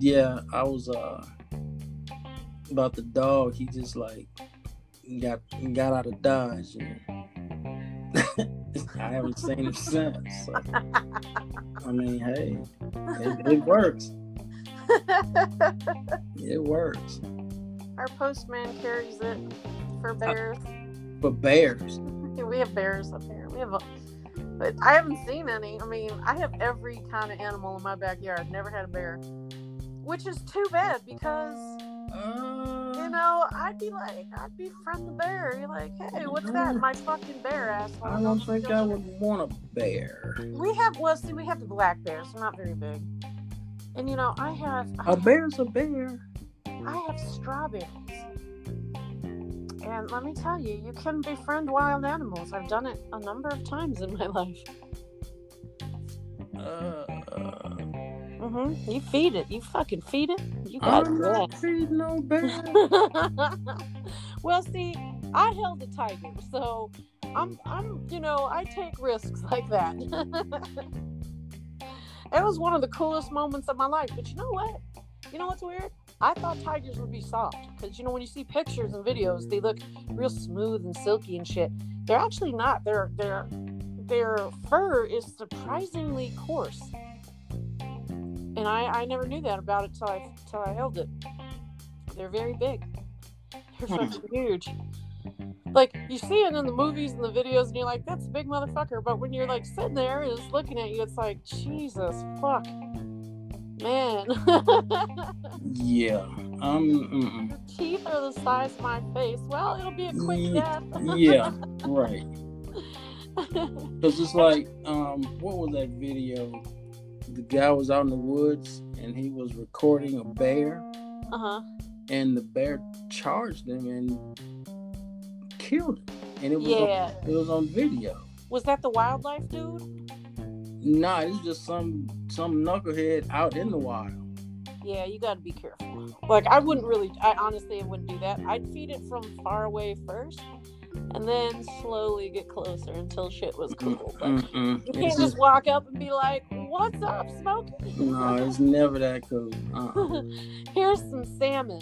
yeah, I was uh about the dog. He just like got got out of Dodge, and I haven't seen him since. So, I mean, hey, it, it works. It works Our postman carries it for bears. for bears. we have bears up here. We have, a, but I haven't seen any. I mean, I have every kind of animal in my backyard. Never had a bear, which is too bad because Uh, you know I'd be like, I'd befriend the bear. You're like, hey, what's that? My fucking bear asshole. I don't think I would want a bear. We have well, see, we have the black bears. They're not very big. And you know, I have A bear's a bear. I have strawberries. And let me tell you, you can befriend wild animals. I've done it a number of times in my life. Uh, hmm You feed it. You fucking feed it. You got I'm it. not feeding no bear. well, see, I held a tiger, so I'm, I'm, you know, I take risks like that. it was one of the coolest moments of my life. But you know what? You know what's weird? I thought tigers would be soft because you know when you see pictures and videos, they look real smooth and silky and shit. They're actually not. Their their their fur is surprisingly coarse, and I I never knew that about it till I till I held it. They're very big. They're Hmm. fucking huge. Like you see it in the movies and the videos, and you're like, "That's a big motherfucker." But when you're like sitting there and it's looking at you, it's like, Jesus fuck, man. Yeah. Um. Teeth are the size of my face. Well, it'll be a quick death. Yeah. Right. Because it's like, um, what was that video? The guy was out in the woods and he was recording a bear, uh huh. and the bear charged him and killed him. And it was Yeah. on, it was on video. Was that the wildlife dude? Nah, it's just some some knucklehead out in the wild. Yeah, you got to be careful. Like, I wouldn't really. I honestly wouldn't do that. I'd feed it from far away first, and then slowly get closer until shit was cool. Mm-mm. you can't just walk up and be like, "What's up, Smokey?" no, it's never that cool. Uh-uh. Here's some salmon.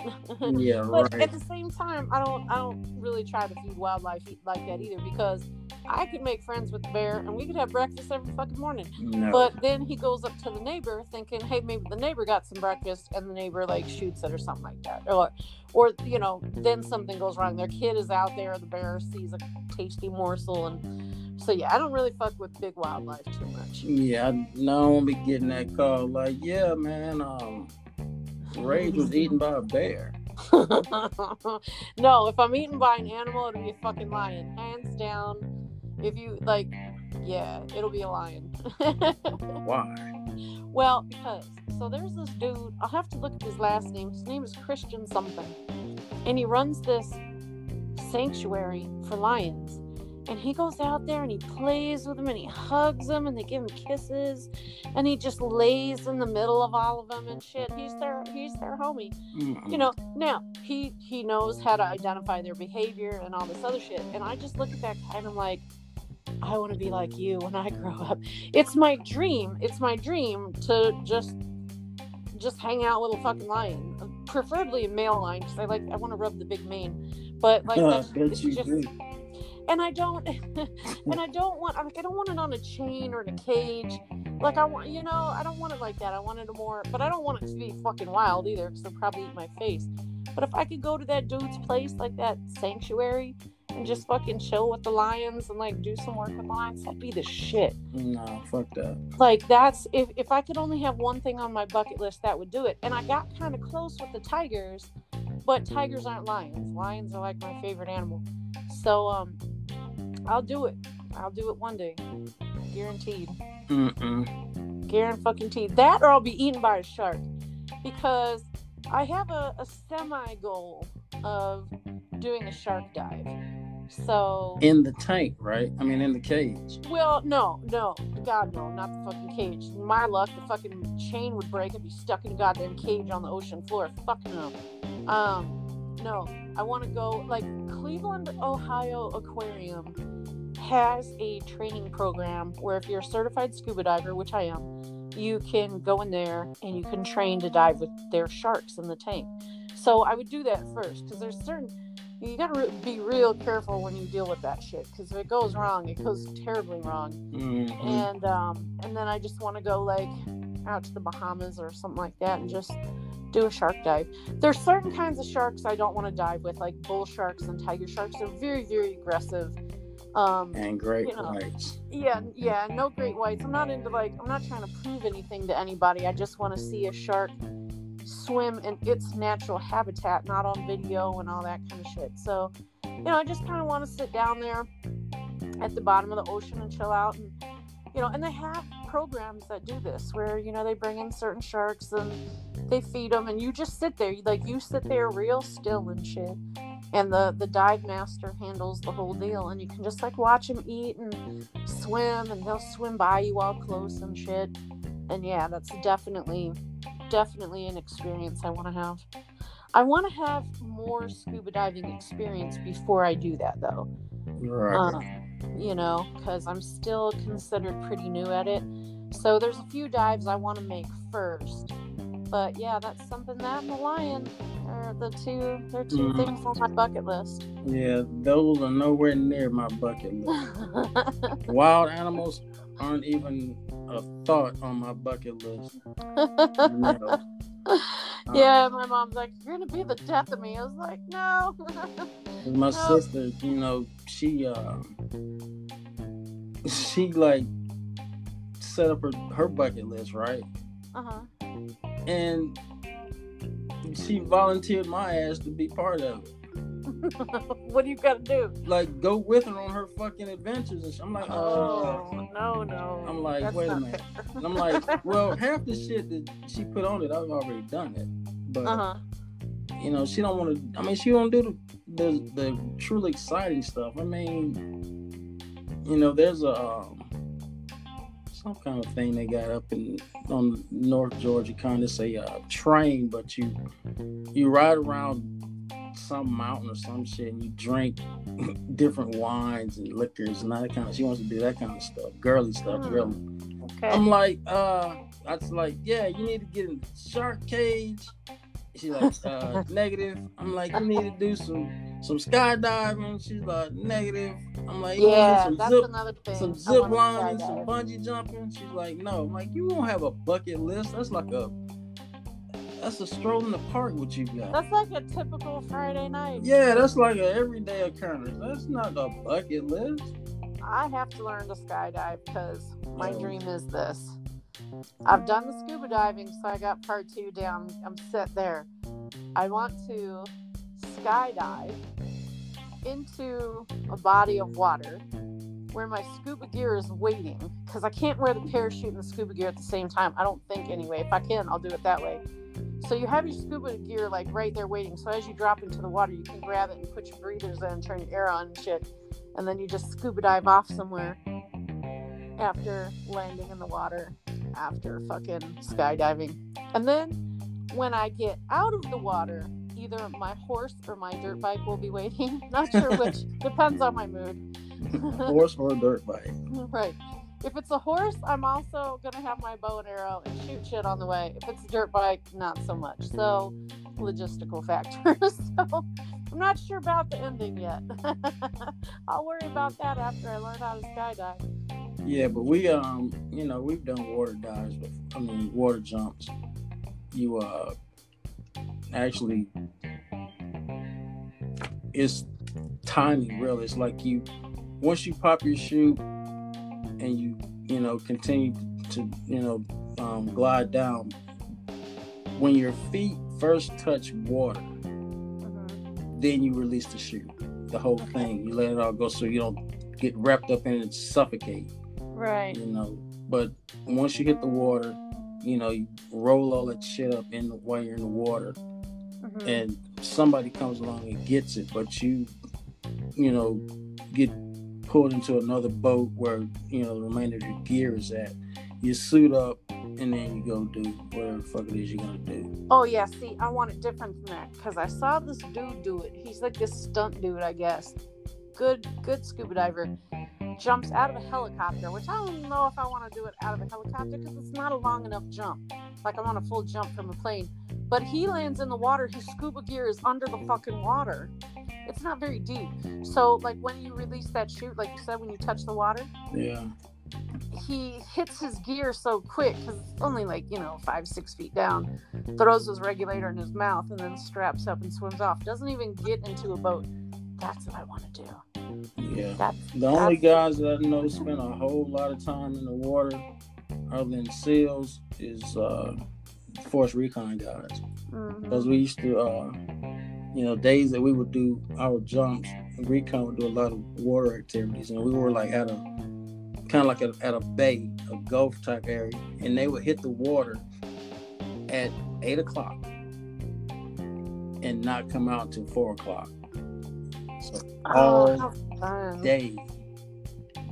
Yeah, But right. at the same time, I don't I don't really try to feed wildlife like that either because I could make friends with the bear and we could have breakfast every fucking morning. No. But then he goes up to the neighbor thinking, hey, maybe the neighbor got some breakfast and the neighbor like shoots it or something like that. Or or you know, then something goes wrong. Their kid is out there, the bear sees a tasty morsel and so yeah, I don't really fuck with big wildlife too much. Yeah, I, no, I won't be getting that call. Like, yeah, man, um, Rage was eaten by a bear. no, if I'm eaten by an animal, it'll be a fucking lion, hands down. If mm-hmm. you like, mm-hmm. yeah, it'll be a lion. Why? well, because so there's this dude. I'll have to look at his last name. His name is Christian something, and he runs this sanctuary for lions. And he goes out there and he plays with them and he hugs them and they give him kisses and he just lays in the middle of all of them and shit. He's their he's their homie Mm-mm. you know now he he knows how to identify their behavior and all this other shit and i just look at that guy and i'm like i want to be like you when i grow up it's my dream it's my dream to just just hang out with a fucking lion preferably a male lion because i like i want to rub the big mane but like I that's, it's just do. and I don't and I don't want like I don't want it on a chain or in a cage. Like I want you know, I don't want it like that. I want it more but I don't want it to be fucking wild either because they'll probably eat my face. But if I could go to that dude's place, like that sanctuary, and just fucking chill with the lions and like do some work with lions, that'd be the shit. No, fuck that. Like that's if if I could only have one thing on my bucket list, that would do it. And I got kind of close with the tigers, but tigers aren't lions. Lions are like my favorite animal. So um, I'll do it. I'll do it one day, guaranteed. Mm-mm. Guaranteed fucking teed. That or I'll be eaten by a shark, because I have a, a semi goal of doing a shark dive. So In the tank, right? I mean, in the cage. Well, no, no, God, no, not the fucking cage. My luck, the fucking chain would break and be stuck in a goddamn cage on the ocean floor. Fuck no. Um, no, I want to go like Cleveland, Ohio Aquarium has a training program where if you're a certified scuba diver, which I am, you can go in there and you can train to dive with their sharks in the tank. So I would do that first because there's certain you got to re- be real careful when you deal with that shit because if it goes wrong, it goes terribly wrong. Mhm. And um, and then I just want to go like out to the Bahamas or something like that and just do a shark dive. There's certain kinds of sharks I don't want to dive with, like bull sharks and tiger sharks. They're very very aggressive. Um, and great you know. whites. yeah, yeah, no great whites. I'm not into like I'm not trying to prove anything to anybody. I just want to see a shark swim in its natural habitat, not on video and all that kind of shit. So, you know, I just kind of want to sit down there at the bottom of the ocean and chill out and you know, and they have programs that do this where, you know, they bring in certain sharks and they feed them and you just sit there. Like you sit there real still and shit. And the the dive master handles the whole deal and you can just like watch them eat and swim and they'll swim by you all close and shit. And yeah, that's definitely definitely an experience I want to have. I want to have more scuba diving experience before I do that though. Right. Um, you know, because I'm still considered pretty new at it. So there's a few dives I want to make first. But yeah, that's something that and the lion are the two they're 2 Mhm. things on my bucket list. yeah, those are nowhere near my bucket list. Wild animals aren't even a thought on my bucket list. No. yeah, my mom's like, You're gonna be the death of me. I was like, No. My No. sister, you know, she uh she like set up her, her bucket list, right? uh-huh. And she volunteered my ass to be part of it. what do you gotta do? Like go with her on her fucking adventures and shit. I'm like, uh Oh no, no. I'm like, That's wait a minute. And I'm like, well, half the shit that she put on it, I've already done it. But uh-huh. you know, she don't want to. I mean, she don't do the, the the truly exciting stuff. I mean, you know, there's a um, some kind of thing they got up in on North Georgia, kind of say a train, but you you ride around some mountain or some shit, and you drink different wines and liquors and all that kind of. She wants to do that kind of stuff, girly stuff, Hmm. girly. Okay. I'm like, uh, I was like, yeah, you need to get in the shark cage. She's like, uh, negative. I'm like, you need to do some some skydiving. She's like, negative. I'm like, yeah, to that's some another thing. zip, some zip lining, some bungee jumping. She's like, no. I'm like, you won't have a bucket list. That's like a that's a stroll in the park. What you got? That's like a typical Friday night. yeah, that's like an everyday occurrence. That's not a bucket list. I have to learn to skydive because my Oh. dream is this. I've done the scuba diving, so I got part two down. I'm set there. I want to skydive into a body of water where my scuba gear is waiting because I can't wear the parachute and the scuba gear at the same time. I don't think anyway. If I can, I'll do it that way. So you have your scuba gear like right there waiting. So as you drop into the water, you can grab it and put your breathers in, turn your air on and shit, and then you just scuba dive off somewhere after landing in the water after fucking skydiving. And then when I get out of the water, either my horse or my dirt bike will be waiting. Not sure which, depends on my mood. Horse or dirt bike. right. If it's a horse, I'm also gonna have my bow and arrow and shoot shit on the way. If it's a dirt bike, not so much. So logistical factors. so I'm not sure about the ending yet. I'll worry about that after I learn how to skydive. Yeah, but we um, you know, we've done water dives, but I mean water jumps. You uh, actually, it's timing. Really, it's like you once you pop your chute and you you know continue to you know um, glide down. When your feet first touch water, Mhm. then you release the shoe The whole thing, you let it all go, so you don't get wrapped up in it and suffocate Right. you know. But once you hit the water, you know, you roll all that shit up in the while you're in the water, Mhm. and somebody comes along and gets it, but you, you know, get pulled into another boat where you know the remainder of your gear is at. You suit up, and then you go do whatever the fuck it is you're gonna do. Oh yeah, see, I want it different than that because I saw this dude do it. He's like this stunt dude, I guess. Good, good scuba diver. Jumps out of a helicopter, which I don't know if I want to do it out of a helicopter because it's not a long enough jump. Like I'm on a full jump from a plane. But he lands in the water. His scuba gear is under the fucking water. It's not very deep. So like when you release that chute, like you said, when you touch the water, Yeah. he hits his gear so quick because it's only like you know five six feet down throws his regulator in his mouth and then straps up and swims off doesn't even get into a boat that's what i want to do Yeah. that's The only That's- guys that I know spend a whole lot of time in the water, other than SEALs, is uh, Force Recon guys. Because we used to, uh, you know, days that we would do our jumps, Recon would do a lot of water activities, and we were like at a kind of like at, at a bay, a gulf type area, and they would hit the water at eight o'clock and not come out till four o'clock. So oh, all how day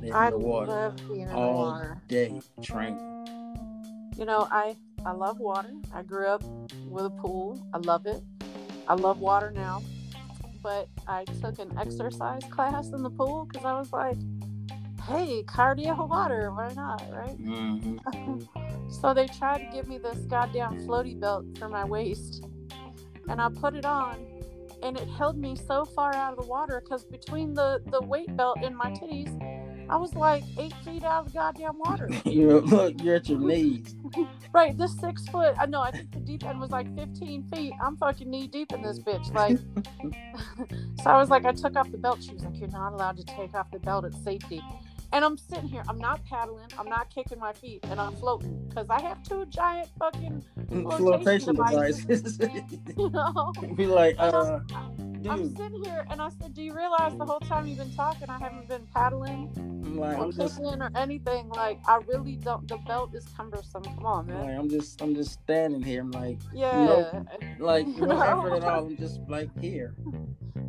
in i the water, love being in the all water. day training. you know i i love water. I grew up with a pool. I love it. I love water now. But i took an exercise class in the pool because i was like hey cardio water why not? Right? Hmm so they tried to give me this goddamn floaty belt for my waist and i put it on and it held me so far out of the water because between the the weight belt and my titties i was like eight feet out of the goddamn water. You're look, you're at your knees. right this six foot i know i think the deep end was like 15 feet. I'm fucking knee deep in this bitch like so i was like i took off the belt she was like you're not allowed to take off the belt it's safety and i'm sitting here i'm not paddling i'm not kicking my feet and i'm floating because i have two giant fucking Flotation devices. devices. you know Be like, uh, I'm dude, sitting here and I said, Do you realize the whole time you've been talking, I haven't been paddling I'm like, or I'm just, or anything? Like, I really don't. The belt is cumbersome. Come on, man. like, I'm just, I'm just standing here. I'm like, Yeah. like no No. effort at all. I'm just like here.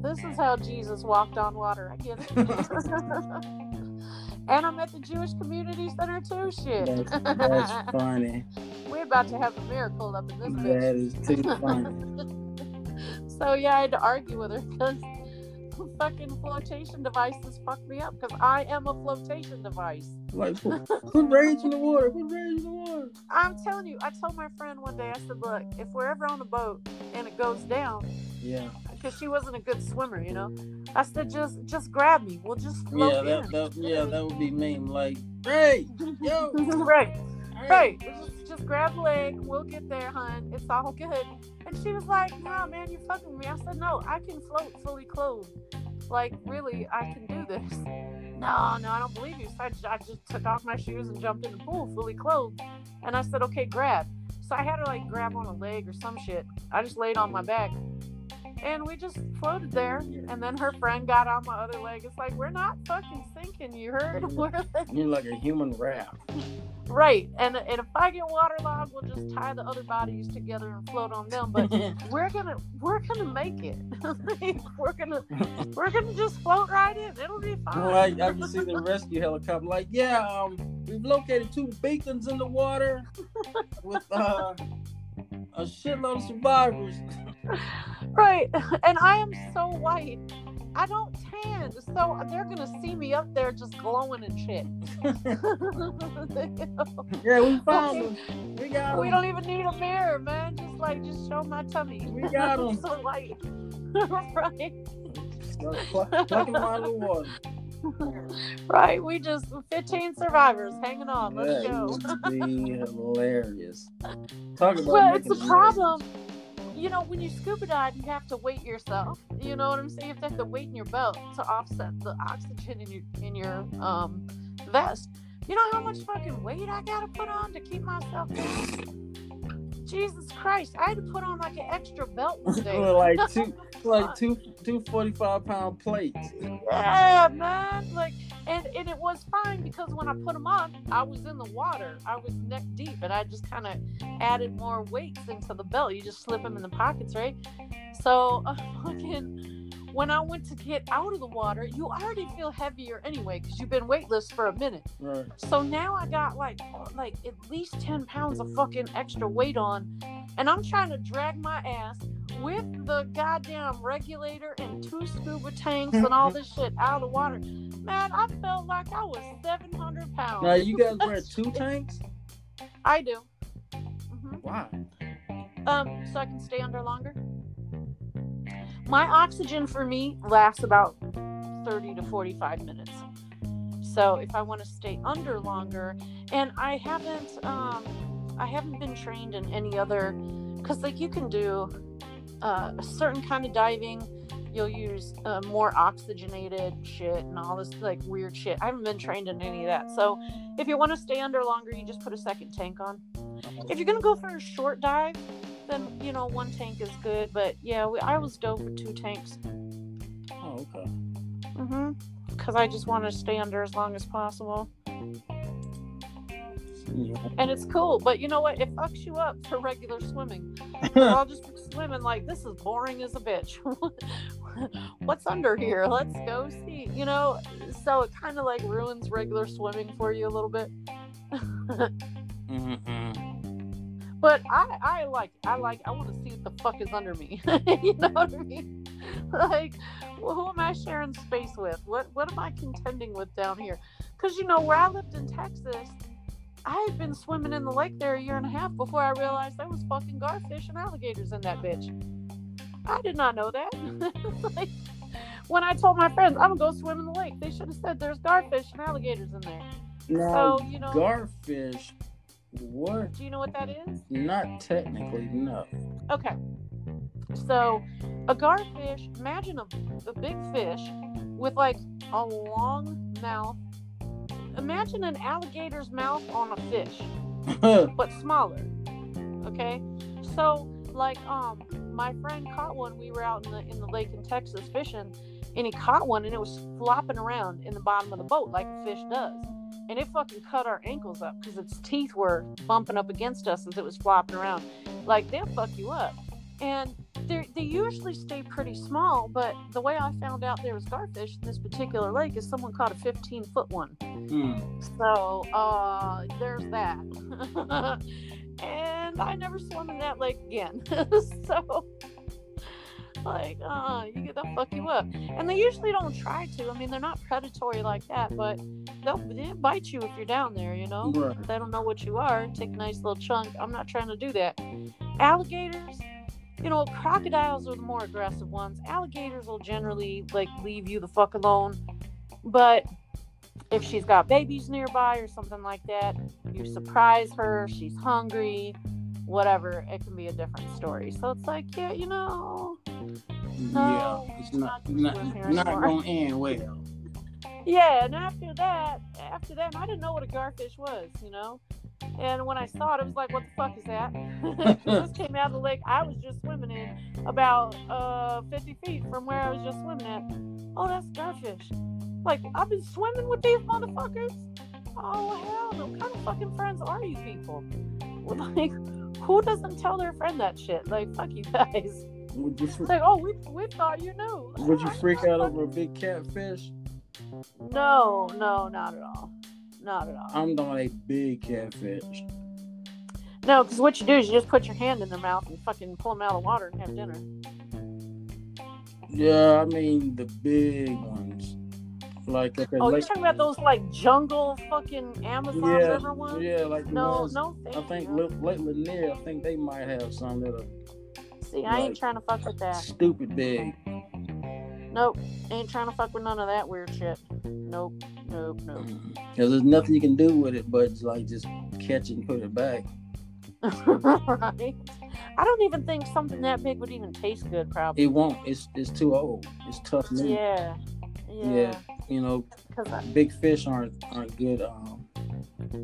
This is how Jesus walked on water. I get it. And I'm at the Jewish Community Center too. Shit. That's, that's funny. We're about to have a miracle up in this bitch. That is too funny. so yeah, I had to argue with her because fucking flotation devices fuck me up because I am a flotation device. Like, put, put rage in the water. Put rage in the water. I'm telling you, I told my friend one day, I said, look, if we're ever on a boat and it goes down, Yeah, because she wasn't a good swimmer, you know, I said, just just grab me. We'll just float yeah, that, in. that, yeah, that would be mean. Like, hey, yo, right, hey. right. Just, just grab a leg. We'll get there, hun. It's all good. And she was like, nah, man, you're fucking with me. I said, no, I can float fully clothed. Like, really, I can do this. No, no, I don't believe you. So I just took off my shoes and jumped in the pool fully clothed. And I said, okay, grab. So I had to like grab on a leg or some shit. I just laid on my back. And we just floated there. And then her friend got on my other leg. It's like, we're not fucking sinking, you heard? You're like a human raft. right. And, and if I get waterlogged, we'll just tie the other bodies together and float on them. But we're gonna we're gonna make it. We're gonna we're gonna just float right in. It'll be fine. like I can see the rescue helicopter. Like, yeah, um, we've located two beacons in the water with uh, a shitload of survivors. right. And I am so white. I don't tan, so they're gonna see me up there just glowing and shit. yeah, we found them. We got we don't even need a mirror, man. Just like just show my tummy. We got 'em. so white. right. Pluck, pluck them out of the water. Right. We just 15 survivors hanging on. Let's that go. would be hilarious. Talk about well, it's a problem. You know, when you scuba dive, you have to weight yourself. You know what I'm saying? You have to weight in your belt to offset the oxygen in your in your um vest. You know how much fucking weight I gotta put on to keep myself down? Jesus Christ! I had to put on like an extra belt one day. like two, like two, two forty-five pound plates. Yeah, man. Like, and and it was fine because when I put them on, I was in the water. I was neck deep, and I just kind of added more weights into the belt. You just slip them in the pockets, right? So, uh, fucking, when I went to get out of the water, you already feel heavier anyway because you've been weightless for a minute. Right. So now I got like like at least ten pounds of fucking extra weight on, and I'm trying to drag my ass with the goddamn regulator and two scuba tanks and all this shit out of the water. Man, I felt like I was 700 pounds. Now you guys wear two tanks? I do. hmm Why? Um, so I can stay under longer. My oxygen for me lasts about 30 to 45 minutes. So if I want to stay under longer, and I haven't, um, I haven't been trained in any other, because like you can do uh, a certain kind of diving. You'll use uh, more oxygenated shit and all this like weird shit. I haven't been trained in any of that. So if you want to stay under longer, you just put a second tank on. If you're gonna go for a short dive, then you know one tank is good. But yeah, we, I was go with two tanks. Oh, okay. Mm-hmm. Because I just want to stay under as long as possible, Yeah. and it's cool. But you know what? It fucks you up for regular swimming. I'll just be swimming like this is boring as a bitch. What's under here? Let's go see. You know, so it kind of like ruins regular swimming for you a little bit. Mm-mm. But I, I like, I like, I want to see what the fuck is under me. you know what I mean? Like, well, who am I sharing space with? What, what am I contending with down here? Because you know, where I lived in Texas, I had been swimming in the lake there a year and a half before I realized there was fucking garfish and alligators in that bitch. I did not know that. like, when I told my friends I'm gonna go swim in the lake, they should have said there's garfish and alligators in there. Now, So you know, garfish. What? do you know what that is? Not technically, no. Okay. So, a garfish, imagine a, a big fish with like a long mouth. Imagine an alligator's mouth on a fish, but smaller. Okay? So, like um my friend caught one. We were out in the in the lake in Texas fishing, and he caught one and it was flopping around in the bottom of the boat like a fish does. And it fucking cut our ankles up because its teeth were bumping up against us as it was flopping around. Like they'll fuck you up. And they they usually stay pretty small, but the way I found out there was garfish in this particular lake is someone caught a 15 foot one. Hmm. So uh, there's that. and I never swam in that lake again. so like, uh, you get they'll fuck you up. And they usually don't try to. I mean, they're not predatory like that, but they'll, they'll bite you if you're down there. You know, Right. they don't know what you are. Take a nice little chunk. I'm not trying to do that. Alligators. You know, crocodiles are the more aggressive ones. Alligators will generally like leave you the fuck alone. But if she's got babies nearby or something like that, you surprise her, she's hungry, whatever, it can be a different story. So it's like, yeah, you know, Yeah, it's not not not, not gonna end well. yeah. And after that, after that, I didn't know what a garfish was, you know. And when I saw it, I was like, "What the fuck is that?" this came out of the lake I was just swimming in, about uh 50 feet from where I was just swimming at. Oh, that's garfish. Like I've been swimming with these motherfuckers. Oh hell, no! What kind of fucking friends are you people? Like, who doesn't tell their friend that shit? Like, fuck you guys. Would you fr- It's like, oh, we we thought you knew. would you freak out over a big catfish? No, no, not at all. Not at all. I'm talking a big catfish. No, because what you do is you just put your hand in their mouth and fucking pull them out of the water and have dinner. Yeah, I mean the big ones. Like okay, Oh, you're talking about those like jungle fucking Amazon yeah, River ones? yeah, like No, ones, no, I think you. Lake, Lanier. I think they might have some that are See, I ain't trying to fuck with that. stupid big. Nope, ain't trying to fuck with none of that weird shit. Nope, nope, nope. Because there's nothing you can do with it but like just catch it and put it back. right? I don't even think something that big would even taste good, probably. It won't. It's it's too old. It's tough meat. Yeah, yeah. Yeah. You know, big fish aren't aren't good. Um,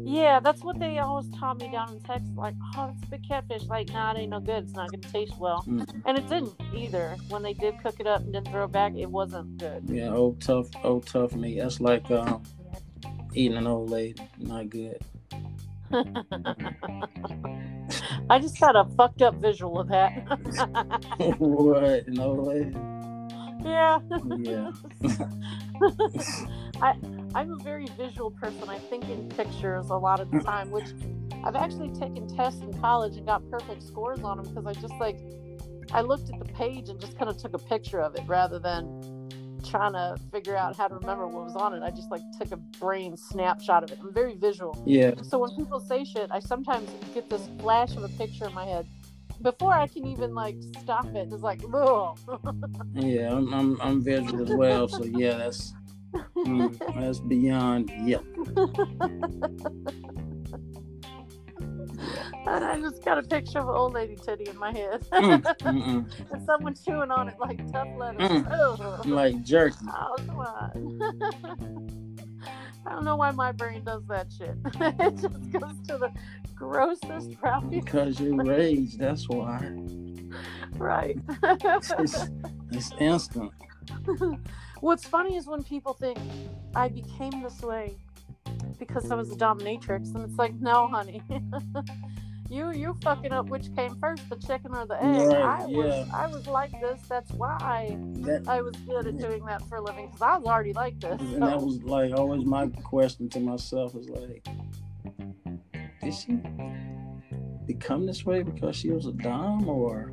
yeah, that's what they always taught me down in Texas. Like, oh, it's a big catfish. Like, nah, it ain't no good. It's not gonna taste well. mm, And it didn't either. When they did cook it up and didn't throw it back, it wasn't good. yeah, old tough, old tough meat. That's like um, eating an old lady. Not good. I just got a fucked up visual of that. what? An old lady? yeah. Yeah. I I'm a very visual person. I think in pictures a lot of the time, which I've actually taken tests in college and got perfect scores on them because I just like I looked at the page and just kind of took a picture of it rather than trying to figure out how to remember what was on it. I just like took a brain snapshot of it. I'm very visual. Yeah. So when people say shit, I sometimes get this flash of a picture in my head before I can even like stop it. It's like, oh. Yeah, I'm, I'm I'm visual as well. So yeah, that's mm, that's beyond. Yep. and I just got a picture of an old lady titty in my head. Mm, and someone chewing on it like tough leather. Mm. Like jerky. Oh, come on. I don't know why my brain does that shit. it just goes to the grossest, probably. Because you're rage, that's why. Right. It's, it's instant. What's funny is when people think I became this way because I was a dominatrix, and it's like, no, honey. You you fucking up which came first, the chicken or the egg. Right, I was. I was like this. That's why That I was good at doing that for a living because I was already like this. and that was like always my question to myself is like, did she become this way because she was a dom or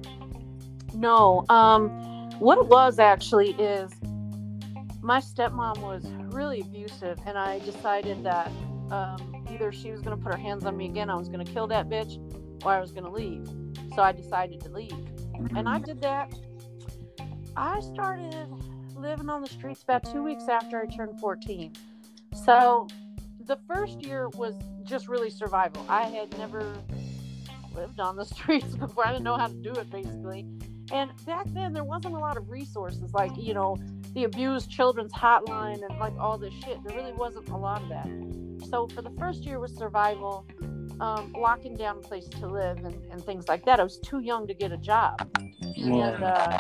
No. Um, what it was actually is my stepmom was really abusive, and I decided that um, either she was going to put her hands on me again, I was going to kill that bitch, or I was going to leave. So I decided to leave, and I did that. I started living on the streets about two weeks after I turned 14. So the first year was just really survival. I had never lived on the streets before. I didn't know how to do it basically. And back then, there wasn't a lot of resources like, you know, the abused children's hotline and like all this shit. There really wasn't a lot of that. So for the first year was survival, um, locking down a place to live and, and things like that. I was too young to get a job. And uh,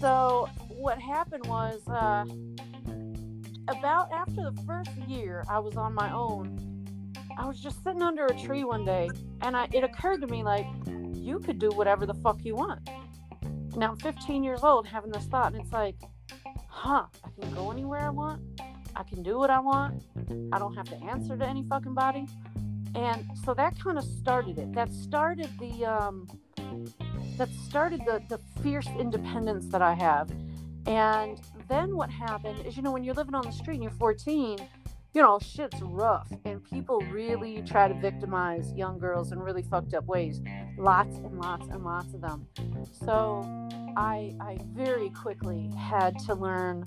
so what happened was uh, about after the first year I was on my own, I was just sitting under a tree one day and I, it occurred to me like, you could do whatever the fuck you want. Now I'm 15 years old having this thought, and it's like, huh, I can go anywhere I want. I can do what I want. I don't have to answer to any fucking body. And so that kind of started it. That started the um, that started the the fierce independence that I have. And then what happened is, you know, when you're living on the street and you're 14, you know, shit's rough, and people really try to victimize young girls in really fucked up ways. Lots and lots and lots of them. So I I very quickly had to learn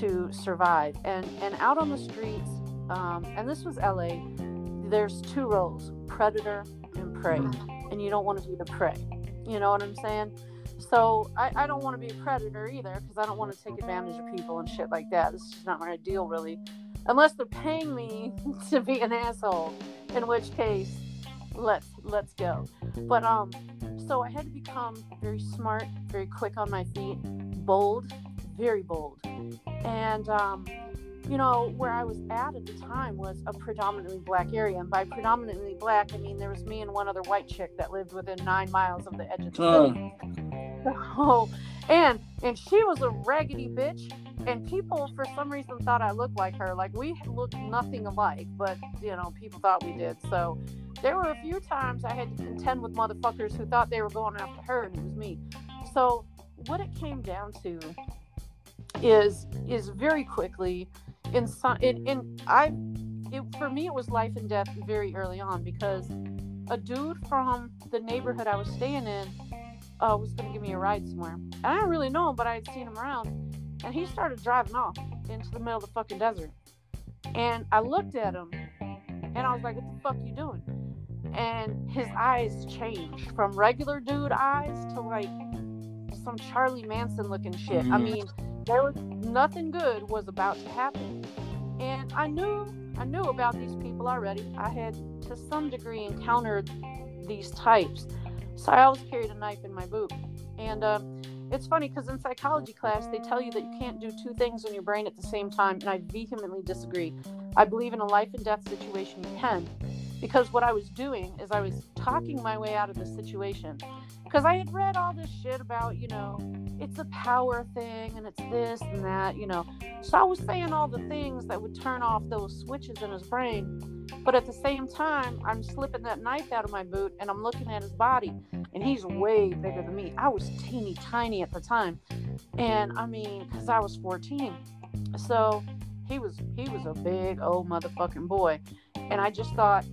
to survive. And and out on the streets, um, and this was LA. There's two roles: predator and prey, and you don't want to be the prey. You know what I'm saying? So I, I don't want to be a predator either because I don't want to take advantage of people and shit like that. This is not my ideal, really, unless they're paying me to be an asshole. In which case, let's let's go. But um, so I had to become very smart, very quick on my feet, bold, very bold, and um, you know where I was at at the time was a predominantly black area, and by predominantly black, I mean there was me and one other white chick that lived within nine miles of the edge of the Uh. city. So, and and she was a raggedy bitch, and people for some reason thought I looked like her. Like we looked nothing alike, but you know people thought we did. So there were a few times I had to contend with motherfuckers who thought they were going after her, and it was me. So what it came down to is is very quickly in some in, in I it, for me it was life and death very early on because a dude from the neighborhood I was staying in uh, was going to give me a ride somewhere. And I didn't really know him, but I had seen him around. And he started driving off into the middle of the fucking desert. And I looked at him and I was like, what the fuck you doing? And his eyes changed from regular dude eyes to like some Charlie Manson looking shit. I Mhm. mean, there was nothing good was about to happen. And I knew I knew about these people already. I had to some degree encountered these types. So I always carried a knife in my boot. And uh, it's funny because in psychology class, they tell you that you can't do two things in your brain at the same time. And I vehemently disagree. I believe in a life and death situation, you can. Because what I was doing is I was talking my way out of the situation. Because I had read all this shit about, you know, it's a power thing and it's this and that, you know. So I was saying all the things that would turn off those switches in his brain. But at the same time, I'm slipping that knife out of my boot and I'm looking at his body, and he's way bigger than me. I was teeny tiny at the time, and I mean, because I was 14, so he was he was a big old motherfucking boy, and I just thought,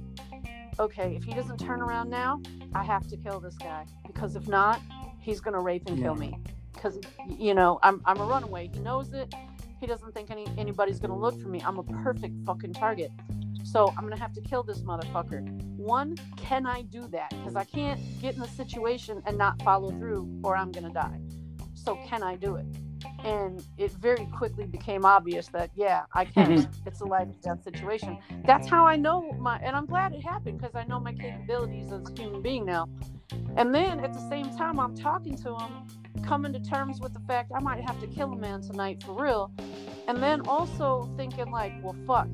okay, if he doesn't turn around now, I have to kill this guy because if not, he's gonna rape and kill me. Because you know, I'm I'm a runaway. He knows it. He doesn't think any anybody's gonna look for me. I'm a perfect fucking target. So I'm gonna have to kill this motherfucker. One, can I do that? Because I can't get in the situation and not follow through, or I'm gonna die. So can I do it? And it very quickly became obvious that yeah, I can. Mm-hmm. it's a life and death situation. That's how I know my, and I'm glad it happened because I know my capabilities as a human being now. And then at the same time, I'm talking to him, coming to terms with the fact I might have to kill a man tonight for real. And then also thinking, like, well, fuck,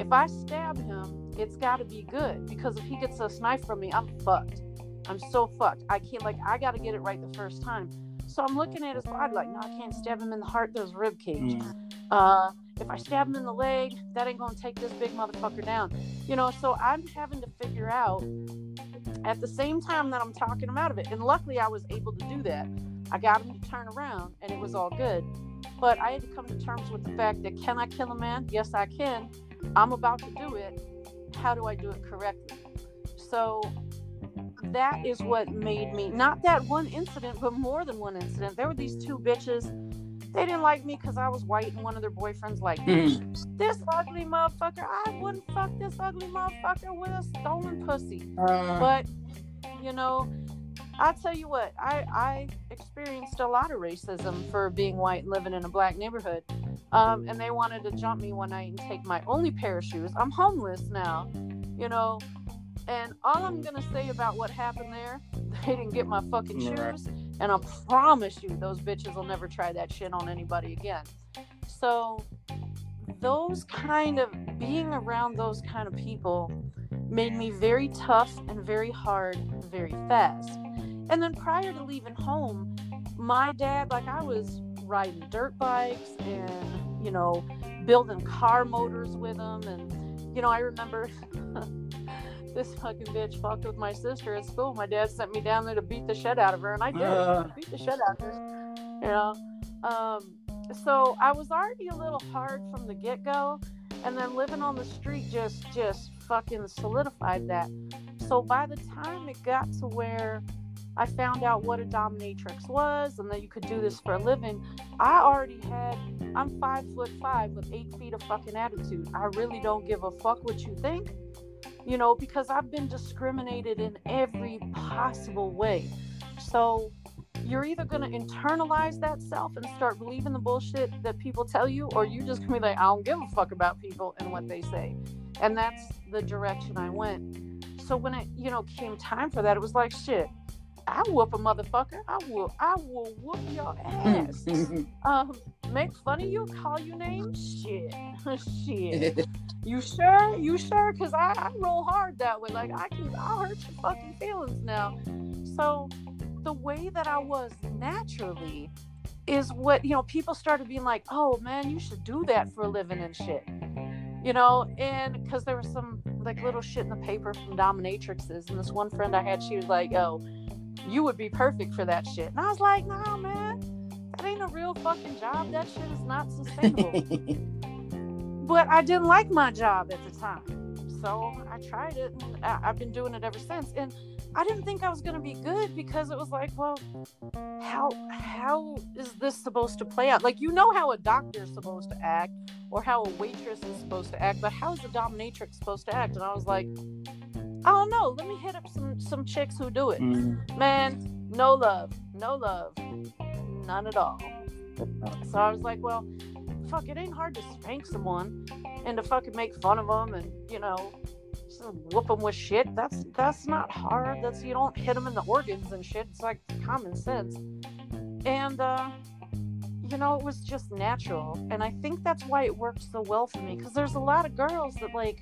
if I stab him, it's got to be good because if he gets a knife from me, I'm fucked. I'm so fucked. I can't, like, I got to get it right the first time. So I'm looking at his body, like, no, I can't stab him in the heart. There's rib cage. Mm. Uh, if I stab him in the leg, that ain't gonna take this big motherfucker down. You know, so I'm having to figure out at the same time that I'm talking him out of it. And luckily, I was able to do that. I got him to turn around, and it was all good. But I had to come to terms with the fact that can I kill a man? Yes, I can. I'm about to do it. How do I do it correctly? So that is what made me not that one incident, but more than one incident. There were these two bitches they didn't like me because I was white and one of their boyfriends liked me. Mm-hmm. This ugly motherfucker, I wouldn't fuck this ugly motherfucker with a stolen pussy. Uh, but, you know, I tell you what, I, I experienced a lot of racism for being white and living in a black neighborhood. Um, and they wanted to jump me one night and take my only pair of shoes. I'm homeless now, you know. And all I'm gonna say about what happened there, they didn't get my fucking shoes. And I promise you, those bitches will never try that shit on anybody again. So, those kind of being around those kind of people made me very tough and very hard very fast. And then prior to leaving home, my dad, like I was riding dirt bikes and, you know, building car motors with him. And, you know, I remember this fucking bitch fucked with my sister at school. My dad sent me down there to beat the shit out of her, and I did. Uh. Beat the shit out of her. You know? Um, so I was already a little hard from the get go. And then living on the street just just fucking solidified that. So by the time it got to where I found out what a dominatrix was and that you could do this for a living, I already had I'm five foot five with eight feet of fucking attitude. I really don't give a fuck what you think you know, because I've been discriminated in every possible way. So you're either going to internalize that self and start believing the bullshit that people tell you, or you just gonna be like, I don't give a fuck about people and what they say. And that's the direction I went. So when it, you know, came time for that, it was like, shit, I whoop a motherfucker. I will, I will whoop your ass. um, make fun of you, call you names, shit, shit. you sure? You sure? Cause I, I roll hard that way. Like I can, I'll hurt your fucking feelings now. So the way that I was naturally is what you know. People started being like, "Oh man, you should do that for a living and shit." You know, and because there was some like little shit in the paper from dominatrixes, and this one friend I had, she was like, "Oh." you would be perfect for that shit. And I was like, nah, man, that ain't a real fucking job. That shit is not sustainable. but I didn't like my job at the time. So I tried it and I- have been doing it ever since. And I didn't think I was going to be good because it was like, well, how how is this supposed to play out? Like you know how a doctor is supposed to act or how a waitress is supposed to act, but how is a dominatrix supposed to act? And I was like, I don't know. Let me hit up some some chicks who do it. Mm. Man, no love, no love, none at all. So I was like, well, fuck, it ain't hard to spank someone and to fucking make fun of them and you know whoop them with shit. That's that's not hard. That's you don't hit them in the organs and shit. It's like common sense. And uh, you know, it was just natural. And I think that's why it worked so well for me because there's a lot of girls that like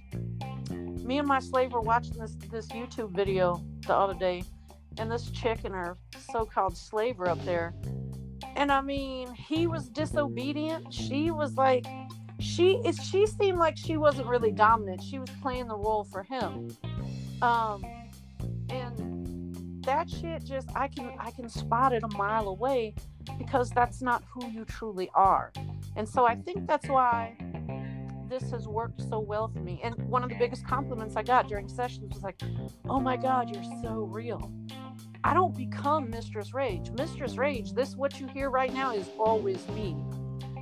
me and my slave were watching this this YouTube video the other day, and this chick and her so-called slaver up there, and I mean, he was disobedient. She was like she is she seemed like she wasn't really dominant. She was playing the role for him. Um and that shit just i can i can spot it a mile away because that's not who you truly are. And so i think that's why this has worked so well for me. And one of the biggest compliments i got during sessions was like oh my god you're so real. I don't become mistress rage. Mistress rage this what you hear right now is always me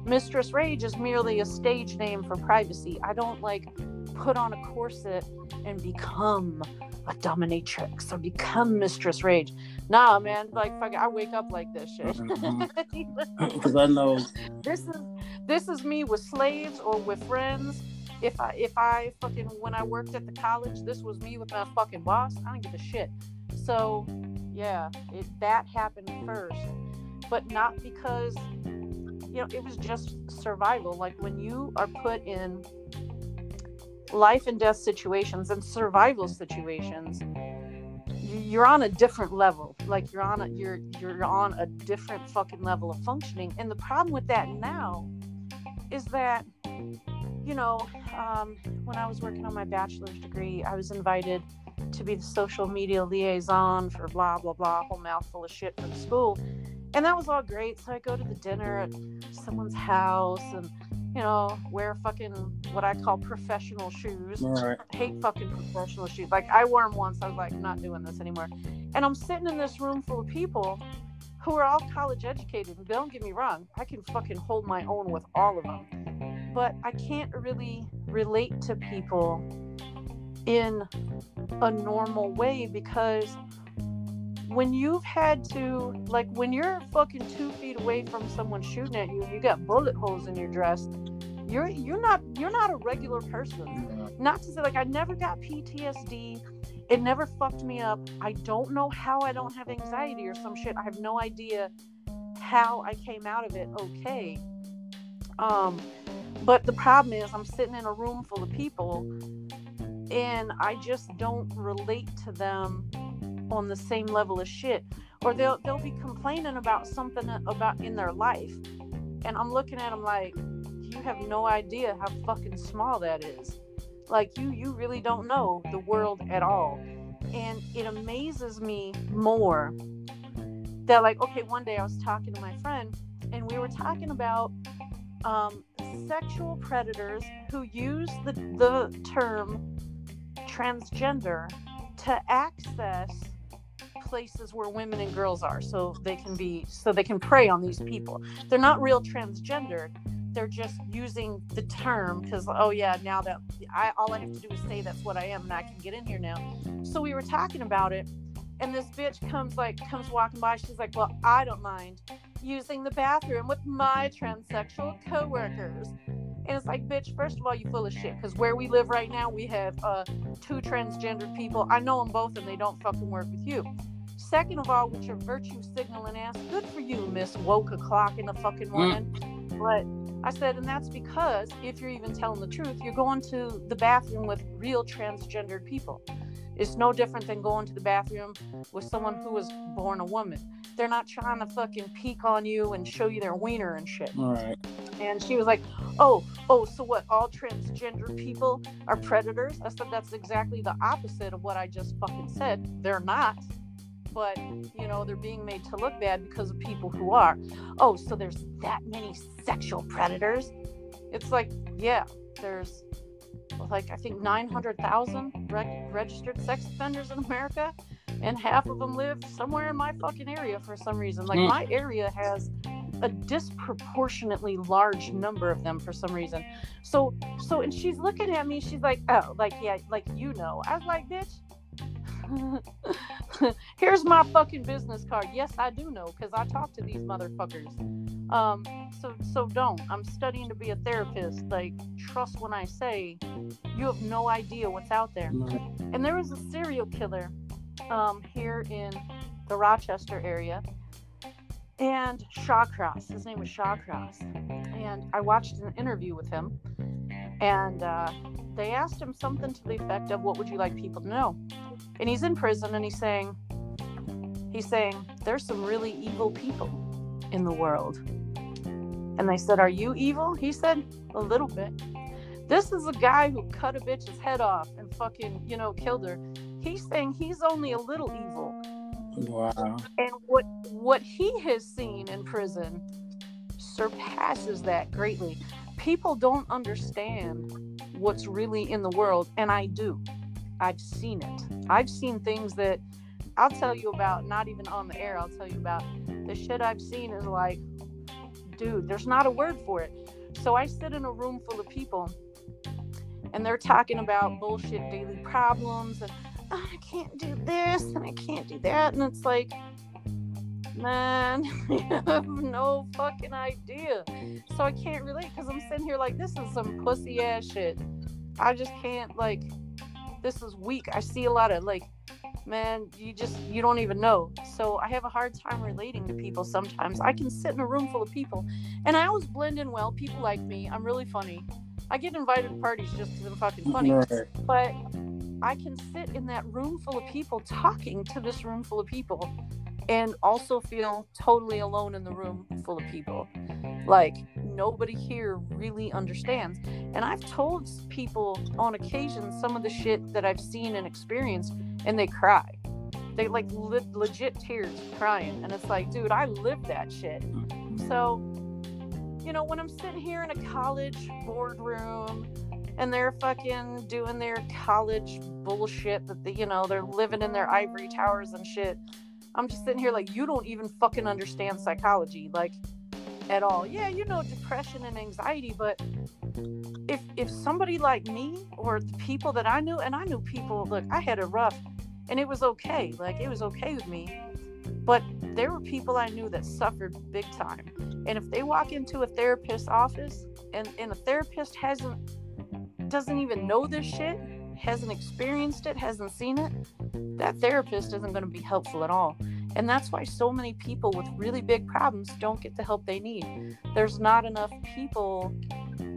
Mistress Rage is merely a stage name for privacy. I don't like put on a corset and become a dominatrix or become Mistress Rage. Nah, man, like fuck, I wake up like this shit. Because. I know this is this is me with slaves or with friends. If I if I fucking when I worked at the college, this was me with my fucking boss. I don't give a shit. So yeah, it, that happened first, but not because you know, it was just survival. Like when you are put in life and death situations and survival situations, you're on a different level. Like you're on a you're you're on a different fucking level of functioning. And the problem with that now is that you know, um, when I was working on my bachelor's degree, I was invited to be the social media liaison for blah blah blah, whole mouthful of shit for the school and that was all great. So I go to the dinner at someone's house and you know wear fucking what I call professional shoes. Right. hate fucking professional shoes. Like I wore them once. I was like, I'm not doing this anymore. And I'm sitting in this room full of people who are all college educated. And don't get me wrong, I can fucking hold my own with all of them. But I can't really relate to people in a normal way because when you've had to like when you're fucking two feet away from someone shooting at you you got bullet holes in your dress you're you're not you're not a regular person. Not to say like i never got ptsd it never fucked me up. I don't know how i don't have anxiety or some shit. I have no idea how i came out of it okay. Um but the problem is i'm sitting in a room full of people and i just don't relate to them on the same level of shit or they'll they'll be complaining about something about in their life. And i'm looking at them like you have no idea how fucking small that is. Like you you really don't know the world at all. And it amazes me more that like okay one day i was talking to my friend and we were talking about um, sexual predators who use the, the term transgender to access places where women and girls are so they can be so they can prey on these people they're not real transgendered they're just using the term because oh yeah now that i all i have to do is say that's what i am and i can get in here now so we were talking about it and this bitch comes like comes walking by she's like well i don't mind using the bathroom with my transsexual coworkers and it's like, bitch, first of all, you full of shit. Because where we live right now, we have uh, two transgendered people. I know them both, and they don't fucking work with you. Second of all, with your virtue signaling ass, good for you, Miss Woke O'Clock in the fucking mm. morning. Mm. But I said, and that's because if you're even telling the truth, you're going to the bathroom with real transgendered people. It's no different than going to the bathroom with someone who was born a woman. They're not trying to fucking peek on you and show you their wiener and shit. All right. And she was like, "Oh, oh, so what? All transgender people are predators?" I said, "That's exactly the opposite of what I just fucking said. They're not." But you know they're being made to look bad because of people who are. Oh so there's that many sexual predators? It's like yeah there's like i think 900000 reg- registered sex offenders in america and half of them live somewhere in my fucking area for some reason. Like mm. my area has a disproportionately large number of them for some reason. So so and she's looking at me she's like oh like yeah like you know. I was like bitch Here's my fucking business card. Yes, I do know because I talk to these motherfuckers. Um, so so don't. I'm studying to be a therapist. Like, trust when I say you have no idea what's out there. And there was a serial killer um, here in the Rochester area, and Shawcross. His name was Shawcross, and I watched an interview with him, and uh, they asked him something to the effect of, "What would you like people to know?" And he's in prison and he's saying he's saying there's some really evil people in the world And they said, Are you evil? He said, A little bit. This is a guy who cut a bitch's head off and fucking, you know, killed her. He's saying he's only a little evil. Wow. And what what he has seen in prison surpasses that greatly. People don't understand what's really in the world, and I do. I've seen it. I've seen things that I'll tell you about, not even on the air, I'll tell you about. The shit I've seen is like, dude, there's not a word for it. So I sit in a room full of people and they're talking about bullshit daily problems and oh, I can't do this and I can't do that. And it's like, man, you have no fucking idea. So I can't relate because I'm sitting here like, this is some pussy ass shit. I just can't, like, this is weak. I see a lot of, like, man, you just, you don't even know. So I have a hard time relating to people sometimes. I can sit in a room full of people and I always blend in well. People like me. I'm really funny. I get invited to parties just because I'm fucking funny. Right. But I can sit in that room full of people talking to this room full of people and also feel totally alone in the room full of people. Like nobody here really understands. And I've told people on occasion some of the shit that I've seen and experienced, and they cry. They like le- legit tears crying. And it's like, dude, I lived that shit. So, you know, when I'm sitting here in a college boardroom and they're fucking doing their college bullshit that they, you know, they're living in their ivory towers and shit. I'm just sitting here like, you don't even fucking understand psychology, like, at all. Yeah, you know, depression and anxiety, but if if somebody like me or the people that I knew, and I knew people, look, I had a rough, and it was okay. Like, it was okay with me. But there were people I knew that suffered big time. And if they walk into a therapist's office and, and a therapist hasn't doesn't even know this shit, hasn't experienced it, hasn't seen it, that therapist isn't going to be helpful at all. And that's why so many people with really big problems don't get the help they need. There's not enough people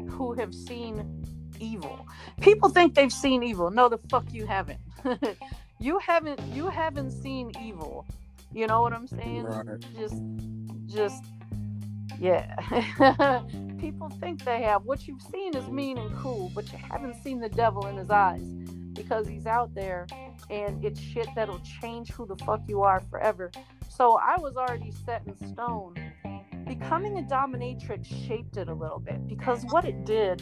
who have seen evil. People think they've seen evil. No, the fuck you haven't. you haven't you haven't seen evil. You know what I'm saying? Right. Just just yeah. People think they have. What you've seen is mean and cool, but you haven't seen the devil in his eyes because he's out there and it's shit that'll change who the fuck you are forever. So I was already set in stone. Becoming a dominatrix shaped it a little bit because what it did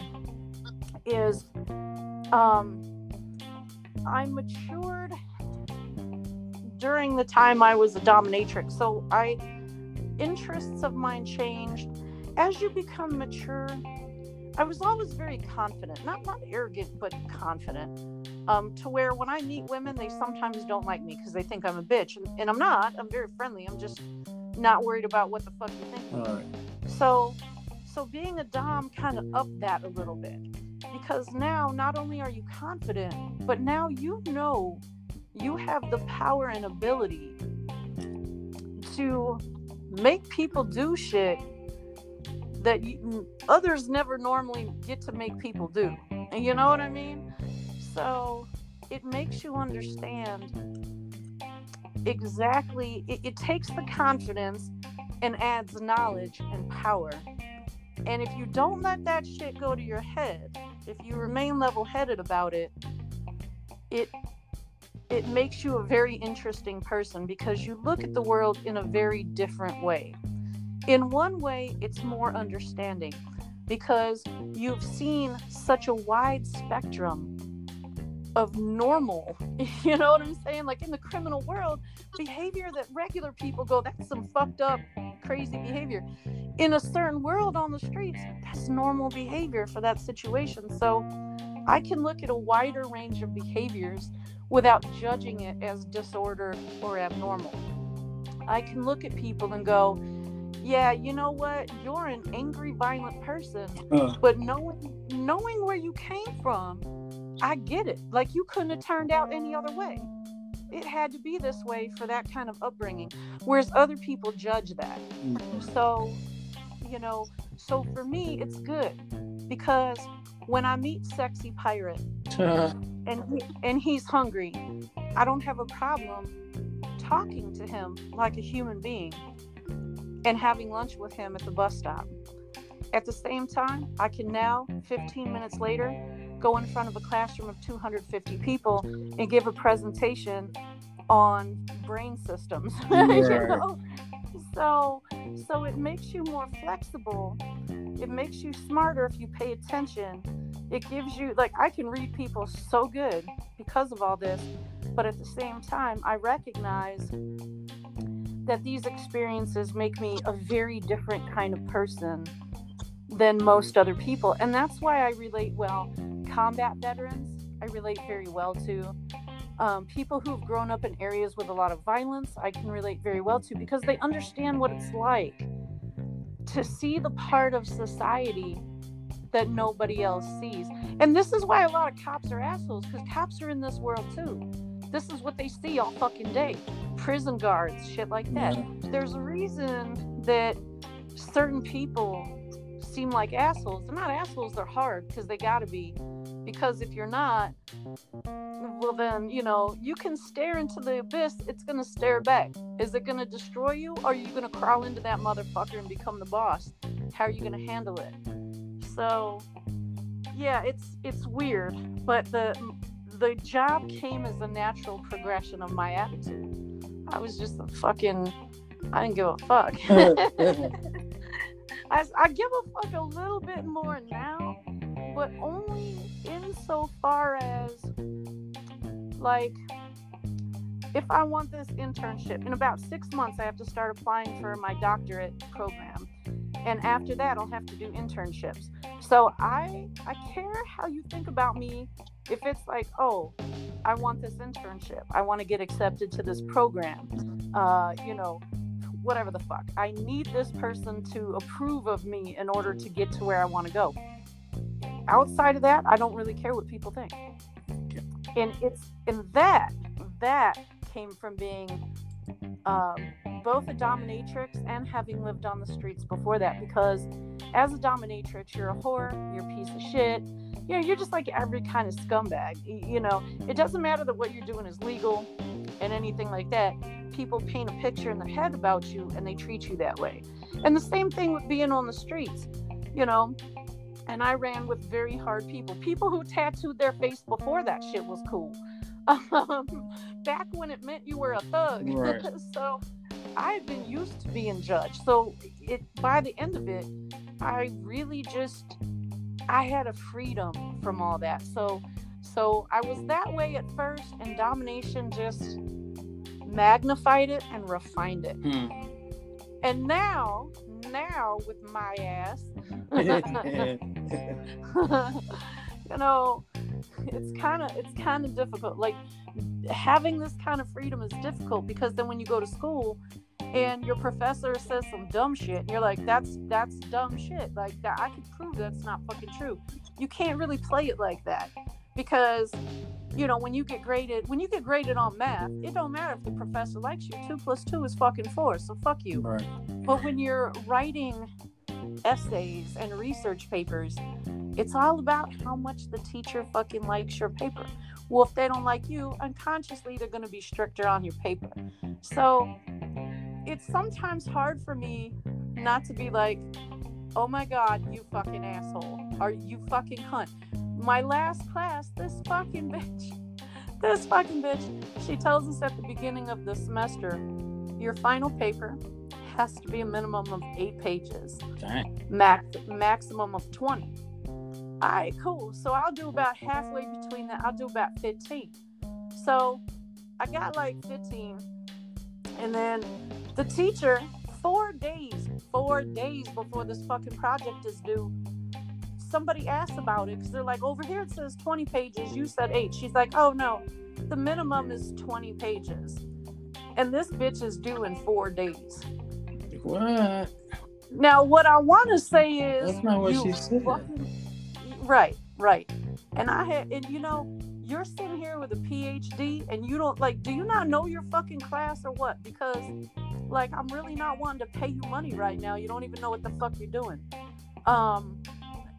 is um, I matured during the time I was a dominatrix. So I interests of mine changed as you become mature. I was always very confident, not not arrogant, but confident. Um, to where when I meet women, they sometimes don't like me because they think I'm a bitch, and, and I'm not. I'm very friendly. I'm just not worried about what the fuck you think. All right. So, so being a dom kind of upped that a little bit because now not only are you confident, but now you know you have the power and ability to make people do shit that you, others never normally get to make people do. And you know what I mean? So it makes you understand exactly, it, it takes the confidence and adds knowledge and power. And if you don't let that shit go to your head, if you remain level headed about it, it it makes you a very interesting person because you look at the world in a very different way. In one way, it's more understanding because you've seen such a wide spectrum of normal. You know what I'm saying? Like in the criminal world, behavior that regular people go, that's some fucked up, crazy behavior. In a certain world on the streets, that's normal behavior for that situation. So I can look at a wider range of behaviors without judging it as disorder or abnormal. I can look at people and go, yeah, you know what? You're an angry, violent person, Uh, but knowing knowing where you came from, I get it. Like you couldn't have turned out any other way. It had to be this way for that kind of upbringing, whereas other people judge that. So, you know, so for me, it's good because when I meet sexy pirate uh-huh. and he, and he's hungry, I don't have a problem talking to him like a human being and having lunch with him at the bus stop. At the same time, I can now, 15 minutes later, go in front of a classroom of 250 people and give a presentation on brain systems. you know? So, so it makes you more flexible. It makes you smarter if you pay attention. It gives you like I can read people so good because of all this, but at the same time, I recognize that these experiences make me a very different kind of person than most other people. And that's why I relate well. Combat veterans, I relate very well to. Um, people who've grown up in areas with a lot of violence, I can relate very well to because they understand what it's like to see the part of society that nobody else sees. And this is why a lot of cops are assholes because cops are in this world too. This is what they see all fucking day prison guards, shit like that. There's a reason that certain people seem like assholes. They're not assholes, they're hard because they gotta be. Because if you're not, well, then, you know, you can stare into the abyss, it's gonna stare back. Is it gonna destroy you? Or are you gonna crawl into that motherfucker and become the boss? How are you gonna handle it? So, yeah, it's it's weird, but the the job came as a natural progression of my attitude. I was just a fucking I didn't give a fuck. I, I give a fuck a little bit more now, but only insofar as like if I want this internship in about six months, I have to start applying for my doctorate program, and after that, I'll have to do internships. So I I care how you think about me. If it's like, oh, I want this internship, I want to get accepted to this program, uh, you know, whatever the fuck. I need this person to approve of me in order to get to where I want to go. Outside of that, I don't really care what people think. And it's and that that came from being um, both a dominatrix and having lived on the streets before that. Because as a dominatrix, you're a whore, you're a piece of shit. You know, you're just like every kind of scumbag. You know, it doesn't matter that what you're doing is legal and anything like that people paint a picture in their head about you and they treat you that way. And the same thing with being on the streets, you know. And I ran with very hard people, people who tattooed their face before that shit was cool. Um, back when it meant you were a thug. Right. so I had been used to being judged. So it by the end of it, I really just I had a freedom from all that. So so I was that way at first and domination just magnified it and refined it. Hmm. And now, now with my ass, mm-hmm. you know, it's kind of it's kind of difficult. Like having this kind of freedom is difficult because then when you go to school and your professor says some dumb shit and you're like that's that's dumb shit. Like that i could prove that's not fucking true. You can't really play it like that because you know when you get graded when you get graded on math it don't matter if the professor likes you two plus two is fucking four so fuck you right. but when you're writing essays and research papers, it's all about how much the teacher fucking likes your paper. Well, if they don't like you, unconsciously they're going to be stricter on your paper. So it's sometimes hard for me not to be like, oh my God, you fucking asshole, or you fucking cunt. My last class, this fucking bitch, this fucking bitch, she tells us at the beginning of the semester, your final paper has to be a minimum of eight pages, Dang. max maximum of 20. All right, cool. So I'll do about halfway between that. I'll do about 15. So I got like 15. And then the teacher, four days, four days before this fucking project is due, somebody asked about it because they're like, over here it says 20 pages. You said eight. She's like, oh no, the minimum is 20 pages. And this bitch is due in four days. What? Now, what I want to say is, That's not what she said. fucking- right, right. And I had, and you know, you're sitting here with a PhD, and you don't like. Do you not know your fucking class or what? Because, like, I'm really not wanting to pay you money right now. You don't even know what the fuck you're doing. Um,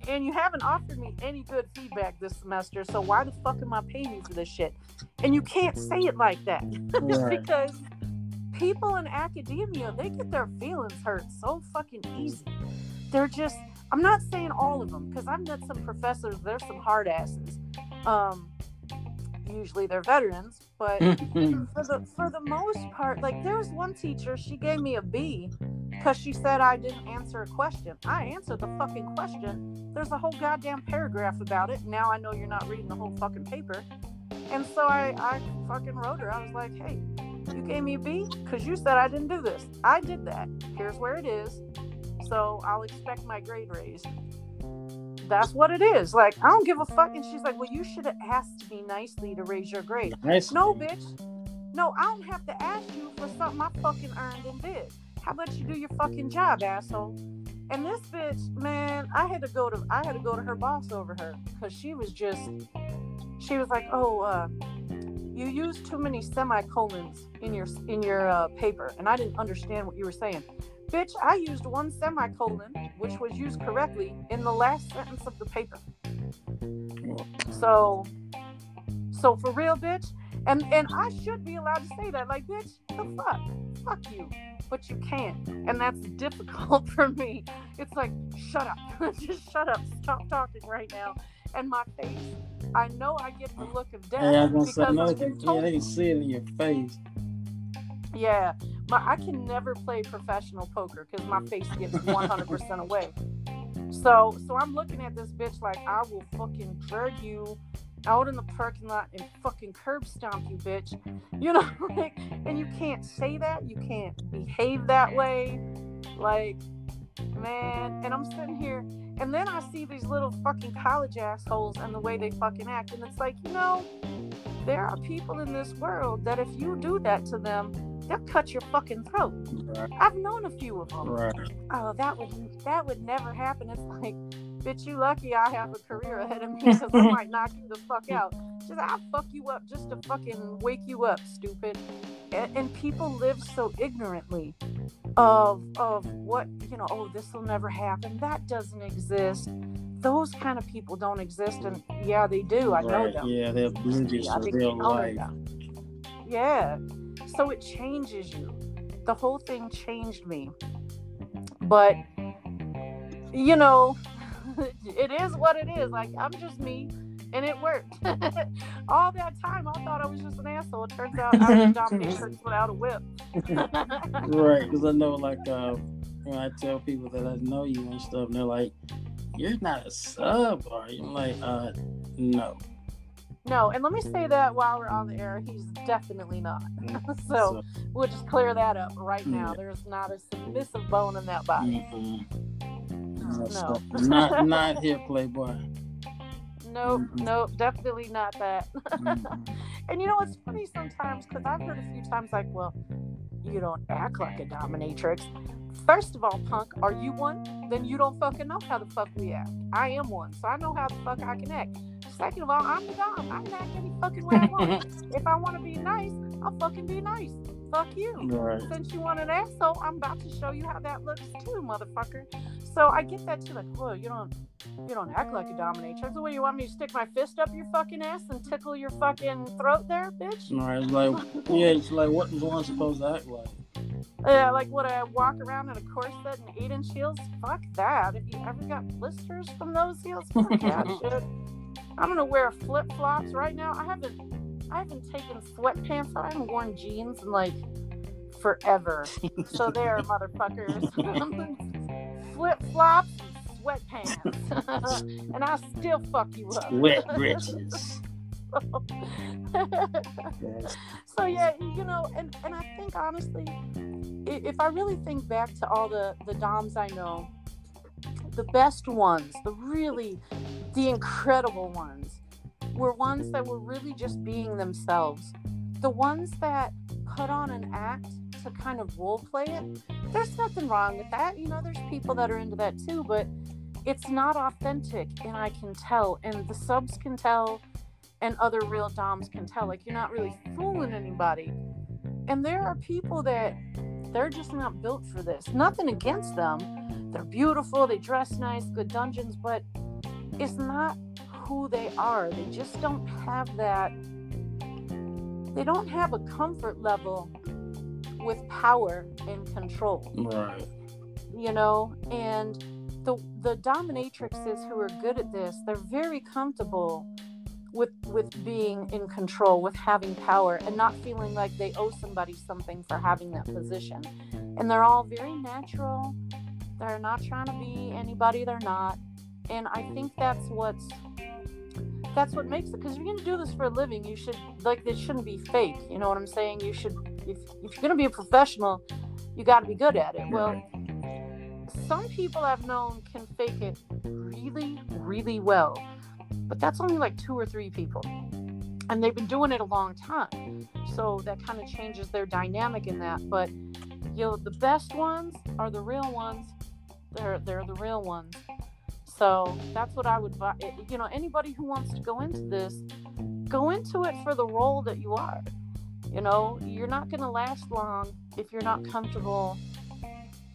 and you haven't offered me any good feedback this semester. So why the fuck am I paying you for this shit? And you can't say it like that Right. because people in academia they get their feelings hurt so fucking easy they're just I'm not saying all of them because I've met some professors. There's some hard asses. Um, usually they're veterans, but hmm. for the for the most part, like there was one teacher. She gave me a B because she said I didn't answer a question. I answered the fucking question. There's a whole goddamn paragraph about it. Now I know you're not reading the whole fucking paper. And so I, I fucking wrote her. I was like, hey, you gave me a B because you said I didn't do this. I did that. Here's where it is. So I'll expect my grade raised. That's what it is. Like, I don't give a fuck. And she's like, well, you should have asked me nicely to raise your grade. Nice. No, bitch. No, I don't have to ask you for something I fucking earned and did. How about you do your fucking job, asshole? And this bitch, man, I had to go to I had to go to her boss over her because she was just she was like, "Oh, uh, you used too many semicolons in your in your uh, paper," and I didn't understand what you were saying. Bitch, I used one semicolon, which was used correctly in the last sentence of the paper. So, so for real, bitch, and and I should be allowed to say that, like, bitch, the fuck, fuck you, but you can't, and that's difficult for me. It's like, shut up, just shut up, stop talking right now, and my face. I know I get the look of death Yeah, I was gonna say, no, yeah, they can see it in your face. Yeah, but I can never play professional poker because my face gets 100% away. So, so I'm looking at this bitch like I will fucking drag you out in the parking lot and fucking curb stomp you, bitch. You know, like, and you can't say that. You can't behave that way. Like, man, and I'm sitting here, and then I see these little fucking college assholes and the way they fucking act, and it's like, you know, there are people in this world that if you do that to them, they'll cut your fucking throat. Right. I've known a few of them. Right. Oh, that would that would never happen. It's like, bitch, you lucky I have a career ahead of me because I might knock you the fuck out. Just I'll fuck you up just to fucking wake you up, stupid. And, and people live so ignorantly of of what you know. Oh, this will never happen. That doesn't exist. Those kind of people don't exist, and yeah, they do. I know them. Yeah, they're oblivious Yeah, to real life. Yeah. So it changes you. The whole thing changed me. But you know, it is what it is. Like I'm just me and it worked. All that time I thought I was just an asshole. It turns out I was a dominatrix without a whip. right, because I know, like, uh, when I tell people that I know you and stuff, and they're like, "You're not a sub, are you?" I'm like, "Uh, no." No, and let me say that while we're on the air, he's definitely not. Mm-hmm. so we'll just clear that up right now. Yeah. There's not a submissive bone in that body. mm-mm. No, No. so- not not here, Playboy. Nope, Mm-mm. nope, definitely not that. Mm-mm. and you know, it's funny sometimes because I've heard a few times, like, well, you don't act like a dominatrix. First of all, punk, are you one? Then you don't fucking know how the fuck we act. I am one, so I know how the fuck I can act. Second of all, I'm the dom. I can act any fucking way I want. if I want to be nice, I'll fucking be nice. Fuck you. Right. Since you want an asshole, I'm about to show you how that looks too, motherfucker. So I get that too, like, whoa, you don't you don't act like a dominatrix. The way you want me to stick my fist up your fucking ass and tickle your fucking throat there, bitch? Right. It's like, yeah, it's like, what is one supposed to act like? Uh, like would I walk around in a corset and eight inch heels? Fuck that. Have you ever got blisters from those heels? Fuck that shit. I'm gonna wear flip flops right now. I haven't I haven't taken sweatpants. I haven't worn jeans in like forever. So there, motherfuckers. Flip flops sweatpants. and I'll still fuck you up. Wet britches. So yeah, you know, and and I think honestly, if I really think back to all the the doms I know, the best ones, the really, the incredible ones, were ones that were really just being themselves. The ones that put on an act to kind of role play it. There's nothing wrong with that. You know, there's people that are into that too, but it's not authentic, and I can tell, and the subs can tell and other real doms can tell like you're not really fooling anybody. And there are people that they're just not built for this. Nothing against them. They're beautiful they dress nice good dungeons but it's not who they are. They just don't have that they don't have a comfort level with power and control. Right. you know? And the the dominatrixes who are good at this, they're very comfortable with with being in control, with having power, and not feeling like they owe somebody something for having that position. And they're all very natural. They're not trying to be anybody they're not. And I think that's what's that's what makes it because you're gonna do this for a living you should like this shouldn't be fake you know what i'm saying you should if, if you're gonna be a professional you got to be good at it well some people i've known can fake it really really well but that's only like two or three people and they've been doing it a long time so that kind of changes their dynamic in that but you know the best ones are the real ones they're they're the real ones so that's what I would, buy. Eh, you know, anybody who wants to go into this, go into it for the role that you are. You know, you're not going to last long if you're not comfortable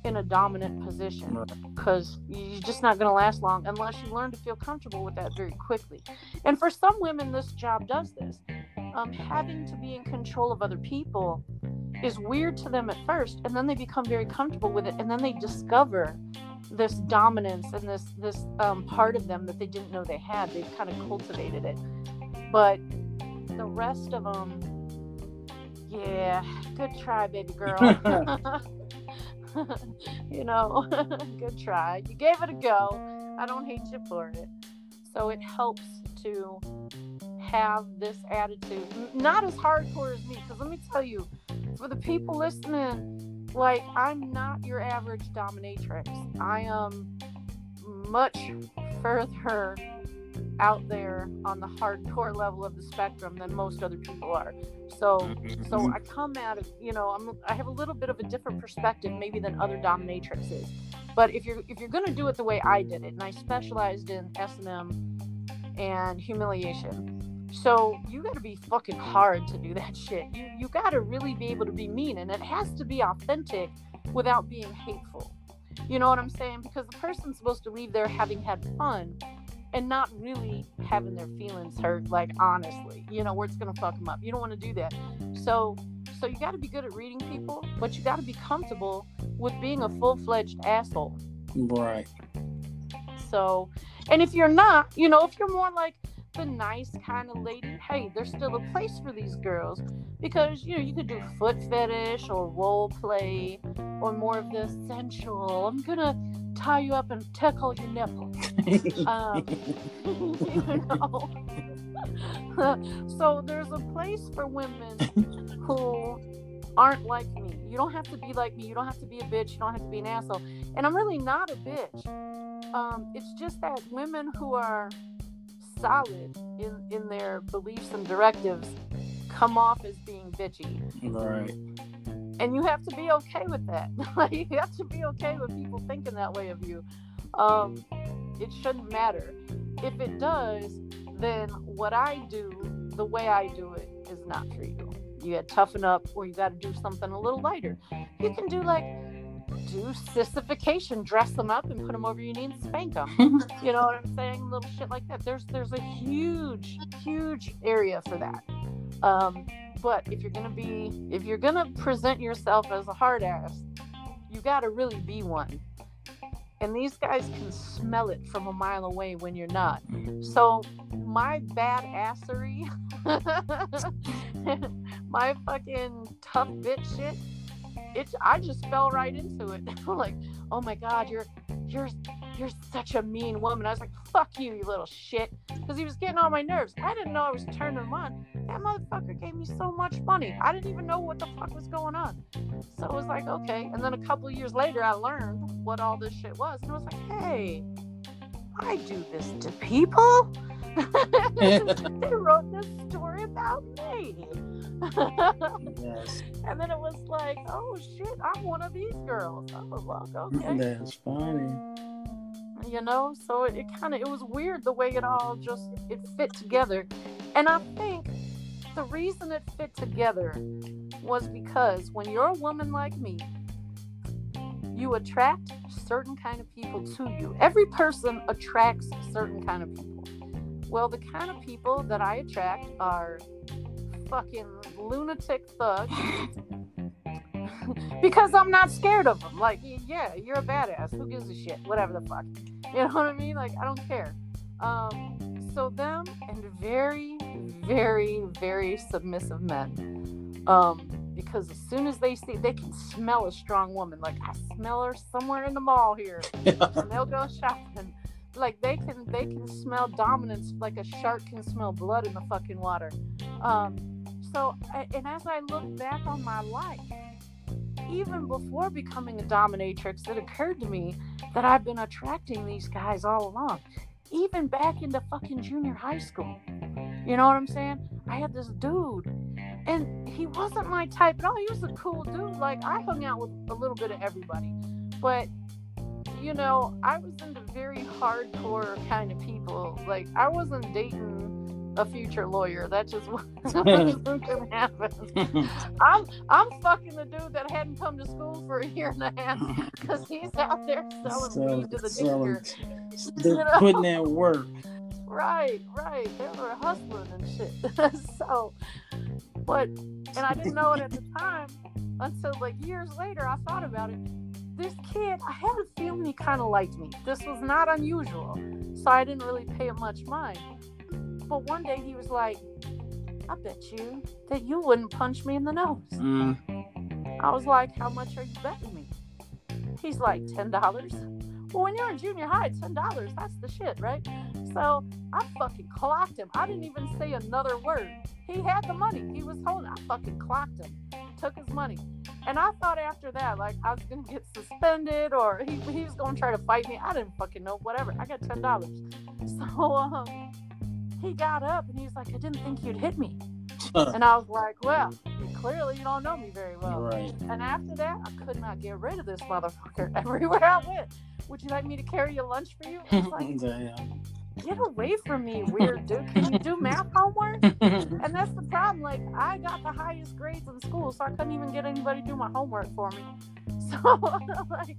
in a dominant position because you're just not going to last long unless you learn to feel comfortable with that very quickly. And for some women, this job does this. Um, having to be in control of other people is weird to them at first, and then they become very comfortable with it, and then they discover this dominance and this this um, part of them that they didn't know they had. They've kind of cultivated it, but the rest of them, yeah, good try, baby girl. you know, good try. You gave it a go. I don't hate you for it. So it helps to have this attitude, not as hardcore as me. Because let me tell you, for the people listening like I'm not your average dominatrix. I am much further out there on the hardcore level of the spectrum than most other people are. So so mm-hmm. I come out of you know, I'm I have a little bit of a different perspective maybe than other dominatrixes. But if you're if you're gonna do it the way I did it, and I specialized in S and M and humiliation, so you got to be fucking hard to do that shit. You you got to really be able to be mean, and it has to be authentic without being hateful. You know what I'm saying? Because the person's supposed to leave there having had fun and not really having their feelings hurt. Like honestly, you know, where it's gonna fuck them up. You don't want to do that. So so you got to be good at reading people, but you got to be comfortable with being a full fledged asshole. Right. So, and if you're not, you know, if you're more like the nice kind of lady, hey, there's still a place for these girls because you know you could do foot fetish or role play or more of the sensual. I'm gonna tie you up and tickle your nipple. um, you know. so there's a place for women who aren't like me. You don't have to be like me. You don't have to be a bitch. You don't have to be an asshole. And I'm really not a bitch. Um, it's just that women who are solid in in their beliefs and directives come off as being bitchy. Right. And you have to be okay with that. like you have to be okay with people thinking that way of you. Um, it shouldn't matter. If it does, then what I do, the way I do it, is not for you. You got to toughen up, or you got to do something a little lighter. You can do like do sissification, dress them up and put them over your knee and spank them. you know what I'm saying? Little shit like that. There's there's a huge huge area for that. Um, but if you're gonna be if you're gonna present yourself as a hard ass, you got to really be one. And these guys can smell it from a mile away when you're not. So my bad assery, my fucking tough bitch shit it I just fell right into it. like, oh my god, you're you're you're such a mean woman. I was like, fuck you, you little shit. Because he was getting on my nerves. I didn't know I was turning him on. That motherfucker gave me so much money. I didn't even know what the fuck was going on. So it was like, okay. And then a couple years later, I learned what all this shit was. And I was like, hey, I do this to people. they wrote this story about me yes. And then it was like, oh shit, I'm one of these girls. I was like, okay. That's funny. You know, so it, it kind of it was weird the way it all just it fit together, and I think the reason it fit together was because when you're a woman like me, you attract certain kind of people to you. Every person attracts certain kind of people. Well, the kind of people that I attract are fucking lunatic thugs, because I'm not scared of them. Like, yeah, you're a badass. Who gives a shit? Whatever the fuck. You know what I mean? Like, I don't care. Um, so them and very, very, very submissive men. Um, because as soon as they see, they can smell a strong woman. Like I smell her somewhere in the mall here, and they'll go shopping. Like they can, they can smell dominance like a shark can smell blood in the fucking water. Um, so, and as I look back on my life, even before becoming a dominatrix, it occurred to me that I've been attracting these guys all along, even back into fucking junior high school. You know what I'm saying? I had this dude, and he wasn't my type at all. He was a cool dude. Like, I hung out with a little bit of everybody, but you know, I was into very hardcore kind of people. Like, I wasn't dating a future lawyer. That just wasn't gonna happen. I'm I'm fucking the dude that hadn't come to school for a year and a half because he's out there selling so, weed to the selling, They're you know? putting that work. Right, right. They were hustling and shit. so, but and I didn't know it at the time until like years later. I thought about it. This kid, I had a feeling he kind of liked me. This was not unusual, so I didn't really pay it much mind but one day he was like, I bet you that you wouldn't punch me in the nose. Mm. I was like, How much are you betting me? He's like, $10. Well, when you're in junior high, $10, that's the shit, right? So I fucking clocked him. I didn't even say another word. He had the money. He was holding. I fucking clocked him. Took his money. And I thought after that, like I was gonna get suspended or he, he was gonna try to fight me. I didn't fucking know. Whatever. I got ten dollars. So um, he got up and he's like, I didn't think you'd hit me. and I was like, well, clearly you don't know me very well. Right. And after that, I could not get rid of this motherfucker everywhere I went. Would you like me to carry your lunch for you? Like, get away from me, weird dude. Can you do math homework? and that's the problem. Like, I got the highest grades in school, so I couldn't even get anybody to do my homework for me. So, like,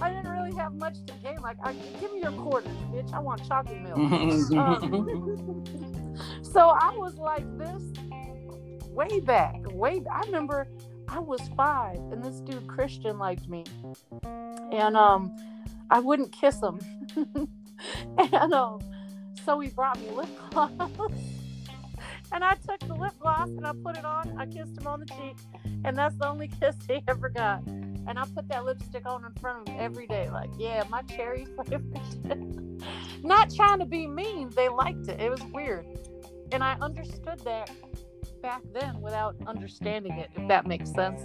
I didn't really have much to gain. Like, I, give me your quarters, bitch. I want chocolate milk. um, so I was like this way back, way. Back. I remember I was five, and this dude Christian liked me, and um, I wouldn't kiss him, and um, so he brought me lip gloss. and I took the lip gloss and I put it on. I kissed him on the cheek, and that's the only kiss he ever got and I put that lipstick on in front of him every day. Like, yeah, my cherry flavored. Not trying to be mean, they liked it. It was weird, and I understood that back then without understanding it. If that makes sense.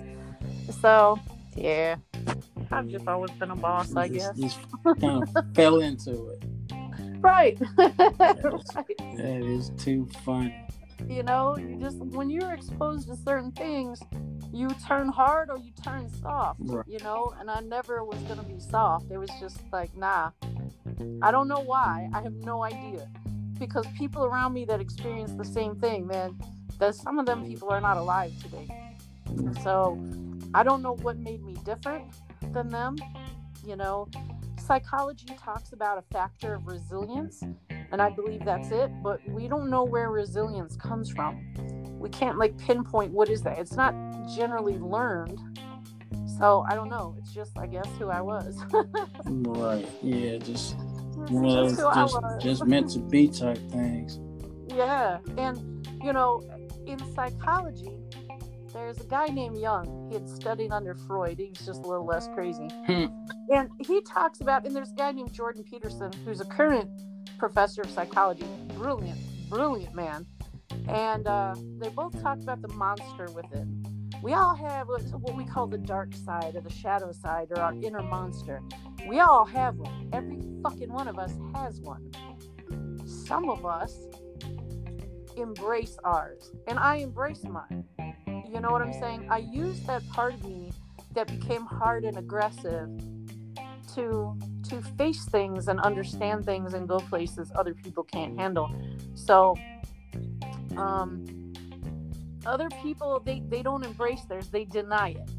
So, yeah, I've just always been a boss, I guess. Just kind of fell into it. Right. right. That is too funny. You know, you just when you're exposed to certain things, you turn hard or you turn soft, right. you know, and I never was going to be soft. It was just like, nah. I don't know why. I have no idea. Because people around me that experience the same thing, man, that some of them people are not alive today. So I don't know what made me different than them. You know, psychology talks about a factor of resilience, and I believe that's it, but we don't know where resilience comes from we can't like pinpoint what is that. It's not generally learned. So I don't know. It's just I guess who I was. right. Yeah, just well, just, just, just meant to be type things. Yeah. And you know, in psychology, there's a guy named Jung. He had studied under Freud. He was just a little less crazy. Hmm. and he talks about, and there's a guy named Jordan Peterson, who's a current professor of psychology. Brilliant, brilliant man and uh, they both talk about the monster within. We all have what we call the dark side or the shadow side or our inner monster. We all have one. Every fucking one of us has one. Some of us embrace ours, and I embrace mine. You know what I'm saying? I use that part of me that became hard and aggressive to to face things and understand things and go places other people can't handle. So um, other people they they don't embrace theirs they deny it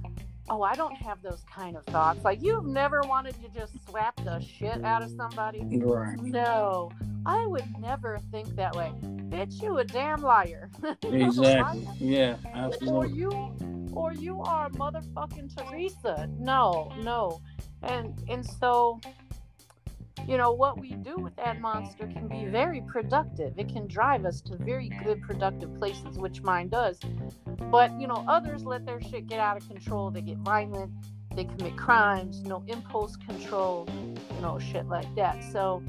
oh i don't have those kind of thoughts. Like you've never wanted to just slap the shit out of somebody? Right. No. I would never think that way. Bitch you a damn liar. Exactly. yeah absolutely. or you or you are motherfucking Teresa. No, no. And and so you know what we do with that monster can be very productive. It can drive us to very good productive places, which mine does. But you know, others let their shit get out of control. They get violent, they commit crimes, no impulse control, you know, shit like that. So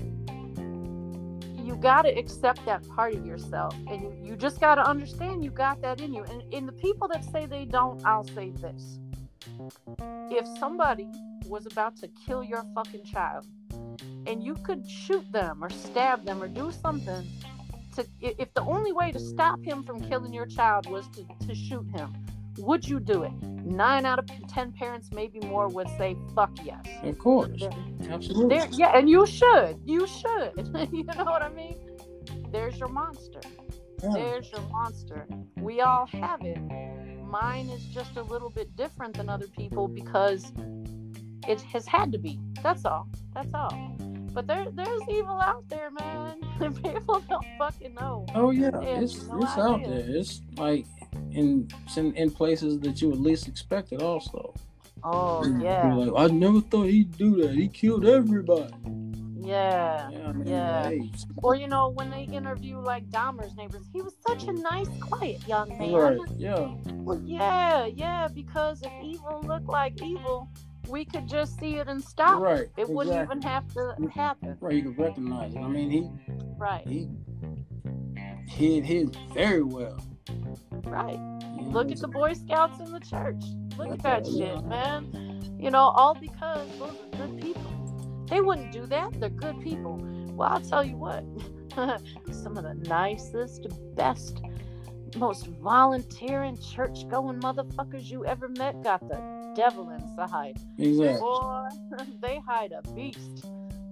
you got to accept that part of yourself and you, just got to understand you got that in you and in the people that say they don't i'll say this if somebody was about to kill your fucking child and you could shoot them or stab them or do something to if the only way to stop him from killing your child was to, to shoot him would you do it? Nine out of ten parents maybe more would say fuck yes. Of course. Absolutely. there, yeah and you should you should. You know what i mean? There's your monster. Yeah. there's your monster. We all have it. Mine is just a little bit different than other people because it has had to be. That's all. That's all but there, there's evil out there, man. People don't fucking know. Oh yeah, it's no it's idea. out there. It's like in, in in places that you would least expect it. Also. Oh yeah. Like I never thought he'd do that. He killed everybody. Yeah. Yeah. I mean, yeah. Or you know when they interview like Dahmer's neighbors, he was such a nice, quiet young man. Right. Yeah. Well, yeah, yeah. Because if evil looked like evil, we could just see it and stop. Right. It exactly. wouldn't even have to happen. Right. You could recognize it. I mean, he. Right. He hid his very well. Right. Look at the Boy Scouts in the church. Look at that shit, man. You know, all because those are good people. They wouldn't do that. They're good people. Well, I'll tell you what. Some of the nicest, best, most volunteering, church going motherfuckers you ever met got the devil inside. Exactly. Boy, they hide a beast.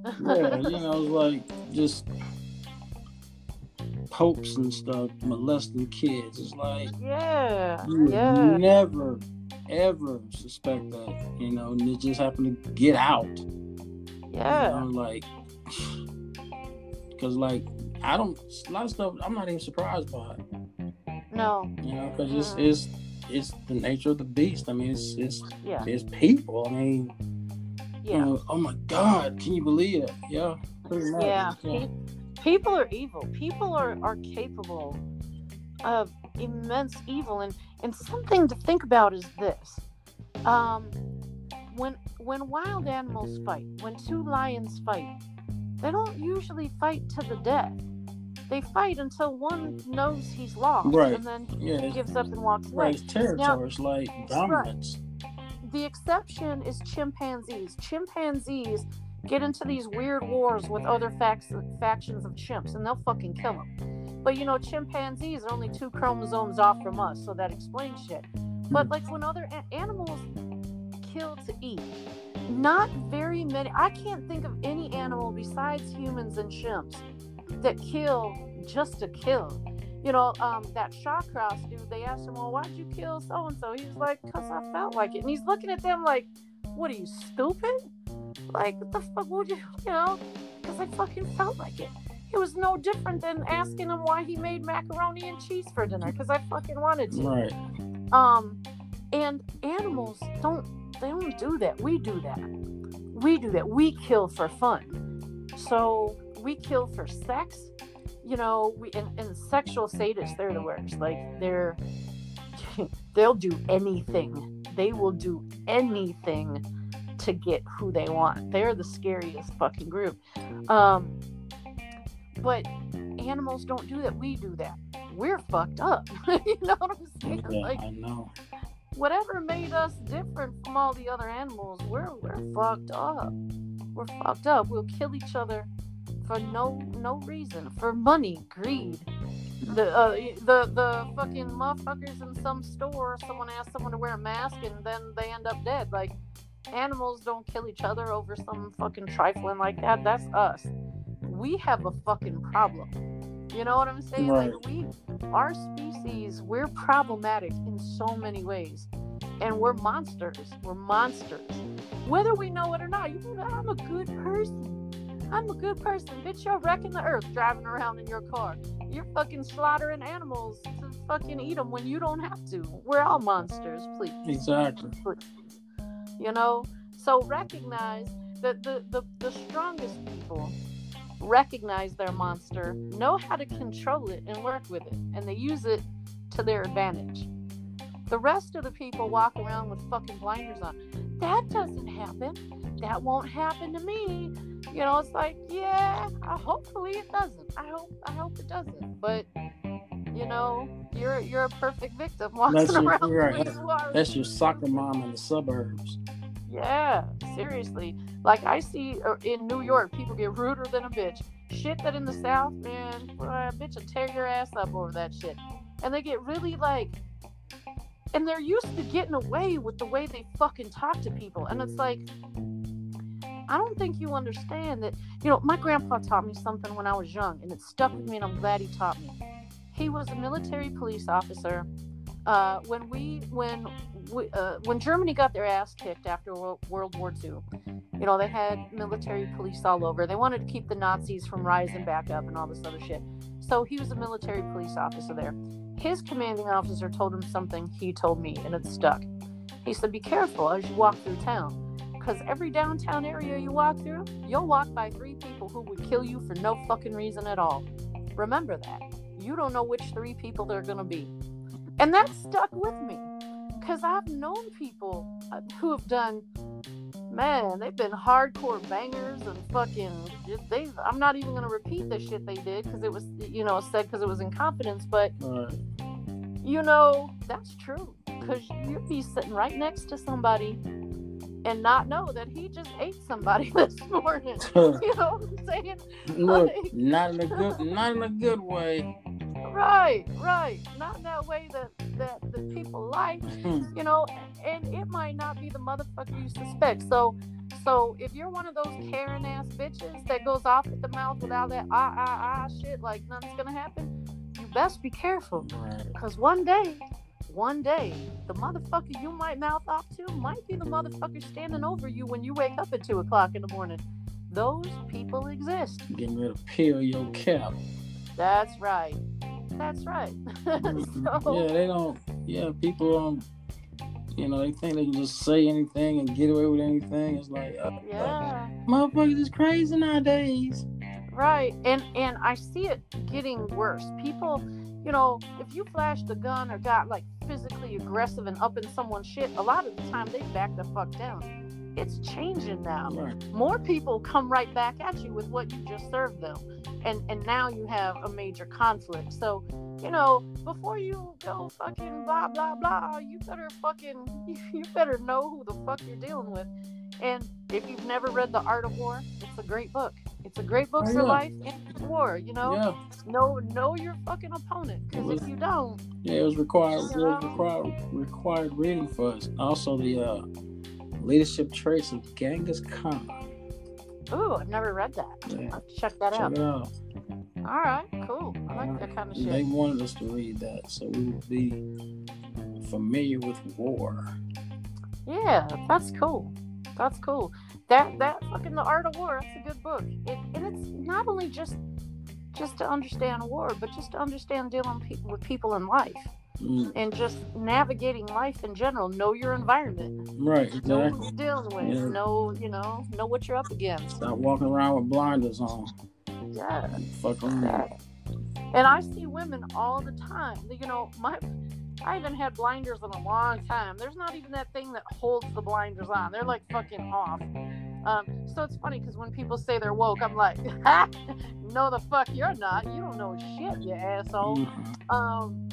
yeah, you know, it's like just popes and stuff molesting kids. It's like yeah, you yeah. never ever suspect that, you know, and it just happened to get out. Yeah. You know, like because like I don't a lot of stuff I'm not even surprised by it. No. You know, because it's mm. it's it's the nature of the beast. I mean, it's it's yeah. it's people. I mean, yeah. You know, oh my God, can you believe it? Yeah. Yeah. yeah people are evil people are are capable of immense evil and and something to think about is this um when when wild animals fight when two lions fight they don't usually fight to the death they fight until one knows he's lost right. and then yeah, he gives up and walks away right it's territory it's like dominance right. the exception is chimpanzees chimpanzees get into these weird wars with other fac- factions of chimps and they'll fucking kill them. But you know, chimpanzees are only two chromosomes off from us, so that explains shit. But like when other a- animals kill to eat, not very many, I can't think of any animal besides humans and chimps that kill just to kill. You know, um, that Shawcross dude, they asked him, Well, why'd you kill so and so? He was like, Because I felt like it. And he's looking at them like, What are you, stupid? Like, what the fuck would you, you know? Because I fucking felt like it. It was no different than asking him why he made macaroni and cheese for dinner because I fucking wanted to. Right. Um, and animals don't they don't do that. We do that. We do that. We kill for fun. So we kill for sex. You know, we and, and sexual sadists, they're the worst. Like they're they'll do anything. They will do anything to get who they want. They're the scariest fucking group. Um, but animals don't do that. We do that. We're fucked up. you know what I'm saying? Yeah, like, I know. Whatever made us different from all the other animals, we're we're fucked up. We're fucked up. We'll kill each other for no no reason. For money, greed. The uh, the the fucking motherfuckers in some store. Someone asks someone to wear a mask, and then they end up dead. Like Animals don't kill each other over some fucking trifling like that. That's us. We have a fucking problem. You know what I'm saying? Right. Like we our species, we're problematic in so many ways. And we're monsters. We're monsters. Whether we know it or not. You know, I'm a good person. I'm a good person. Bitch, you're wrecking the earth driving around in your car. You're fucking slaughtering animals to fucking eat them when you don't have to. We're all monsters, please. Exactly. You know? So recognize that the, the, the strongest people recognize their monster, know how to control it and work with it, and they use it to their advantage. The rest of the people walk around with fucking blinders on. That doesn't happen. That won't happen to me. You know, it's like, yeah, hopefully it doesn't. I hope I hope it doesn't. But you know, you're you're a perfect victim walking That's your- around. you're right. where you are. That's your soccer mom in the suburbs. Yeah, seriously. Like I see uh, in New York, people get ruder than a bitch. Shit that in the South, man, boy, a bitch will tear your ass up over that shit. And they get really like, and they're used to getting away with the way they fucking talk to people. And it's like, I don't think you understand that. You know, my grandpa taught me something when I was young, and it stuck with me, and I'm glad he taught me. He was a military police officer. Uh, when we, when we, uh, when Germany got their ass kicked after World War II, you know, they had military police all over. They wanted to keep the Nazis from rising back up and all this other shit. So he was a military police officer there. His commanding officer told him something he told me, and it stuck. He said, Be careful as you walk through town. Because every downtown area you walk through, you'll walk by three people who would kill you for no fucking reason at all. Remember that. You don't know which three people they're going to be. And that stuck with me. Because I've known people uh, who have done, man, they've been hardcore bangers and fucking, they, I'm not even going to repeat the shit they did because it was, you know, said because it was in confidence, but Right. you know, that's true. Because you'd be sitting right next to somebody and not know that he just ate somebody this morning. You know what I'm saying? Look, Like- not in a good, not in a good way. Right, right. Not in that way that that, the people like, Hmm. you know, and it might not be the motherfucker you suspect. So so if you're one of those Karen ass bitches that goes off at the mouth without that ah ah ah shit like nothing's gonna happen, you best be careful. Because one day, one day, the motherfucker you might mouth off to might be the motherfucker standing over you when you wake up at two o'clock in the morning. Those people exist. Getting ready to peel your cap. That's right. That's right. so, yeah, they don't. Yeah, people um, you know, they think they can just say anything and get away with anything. It's like, uh, yeah, motherfuckers is crazy nowadays. right. And and I see it getting worse. People, you know, if you flashed a gun or got like physically aggressive and up in someone's shit, a lot of the time they back the fuck down. It's changing now. Right. more people come right back at you with what you just served them and and now you have a major conflict so you know before you go fucking blah blah blah you better fucking you better know who the fuck you're dealing with and if you've never read the art of war it's a great book it's a great book Oh, for yeah. life and for war you know Yeah, know know your fucking opponent because if you don't yeah, it was required. It was required required reading for us. Also, the uh, leadership traits of Genghis Khan. ooh i've never read that Yeah, i'll check that check out out. all right cool i like that kind of shit They wanted us to read that, so we would be familiar with war. Yeah, that's cool. That's cool. That that fucking the art of war. That's a good book. It, and it's not only just just to understand war, but just to understand dealing pe- with people in life Mm, and just navigating life in general. Know your environment. right, Exactly. Know who you're dealing with. Yeah. Know you know know what you're up against. Stop walking around with blinders on. Yeah. Fuck around. And I see women all the time. You know, my I haven't had blinders in a long time. There's not even that thing that holds the blinders on. They're like fucking off. Um, so it's funny because when people say they're woke, I'm like, ha, no, the fuck you're not. You don't know shit, you asshole. Mhm. Um,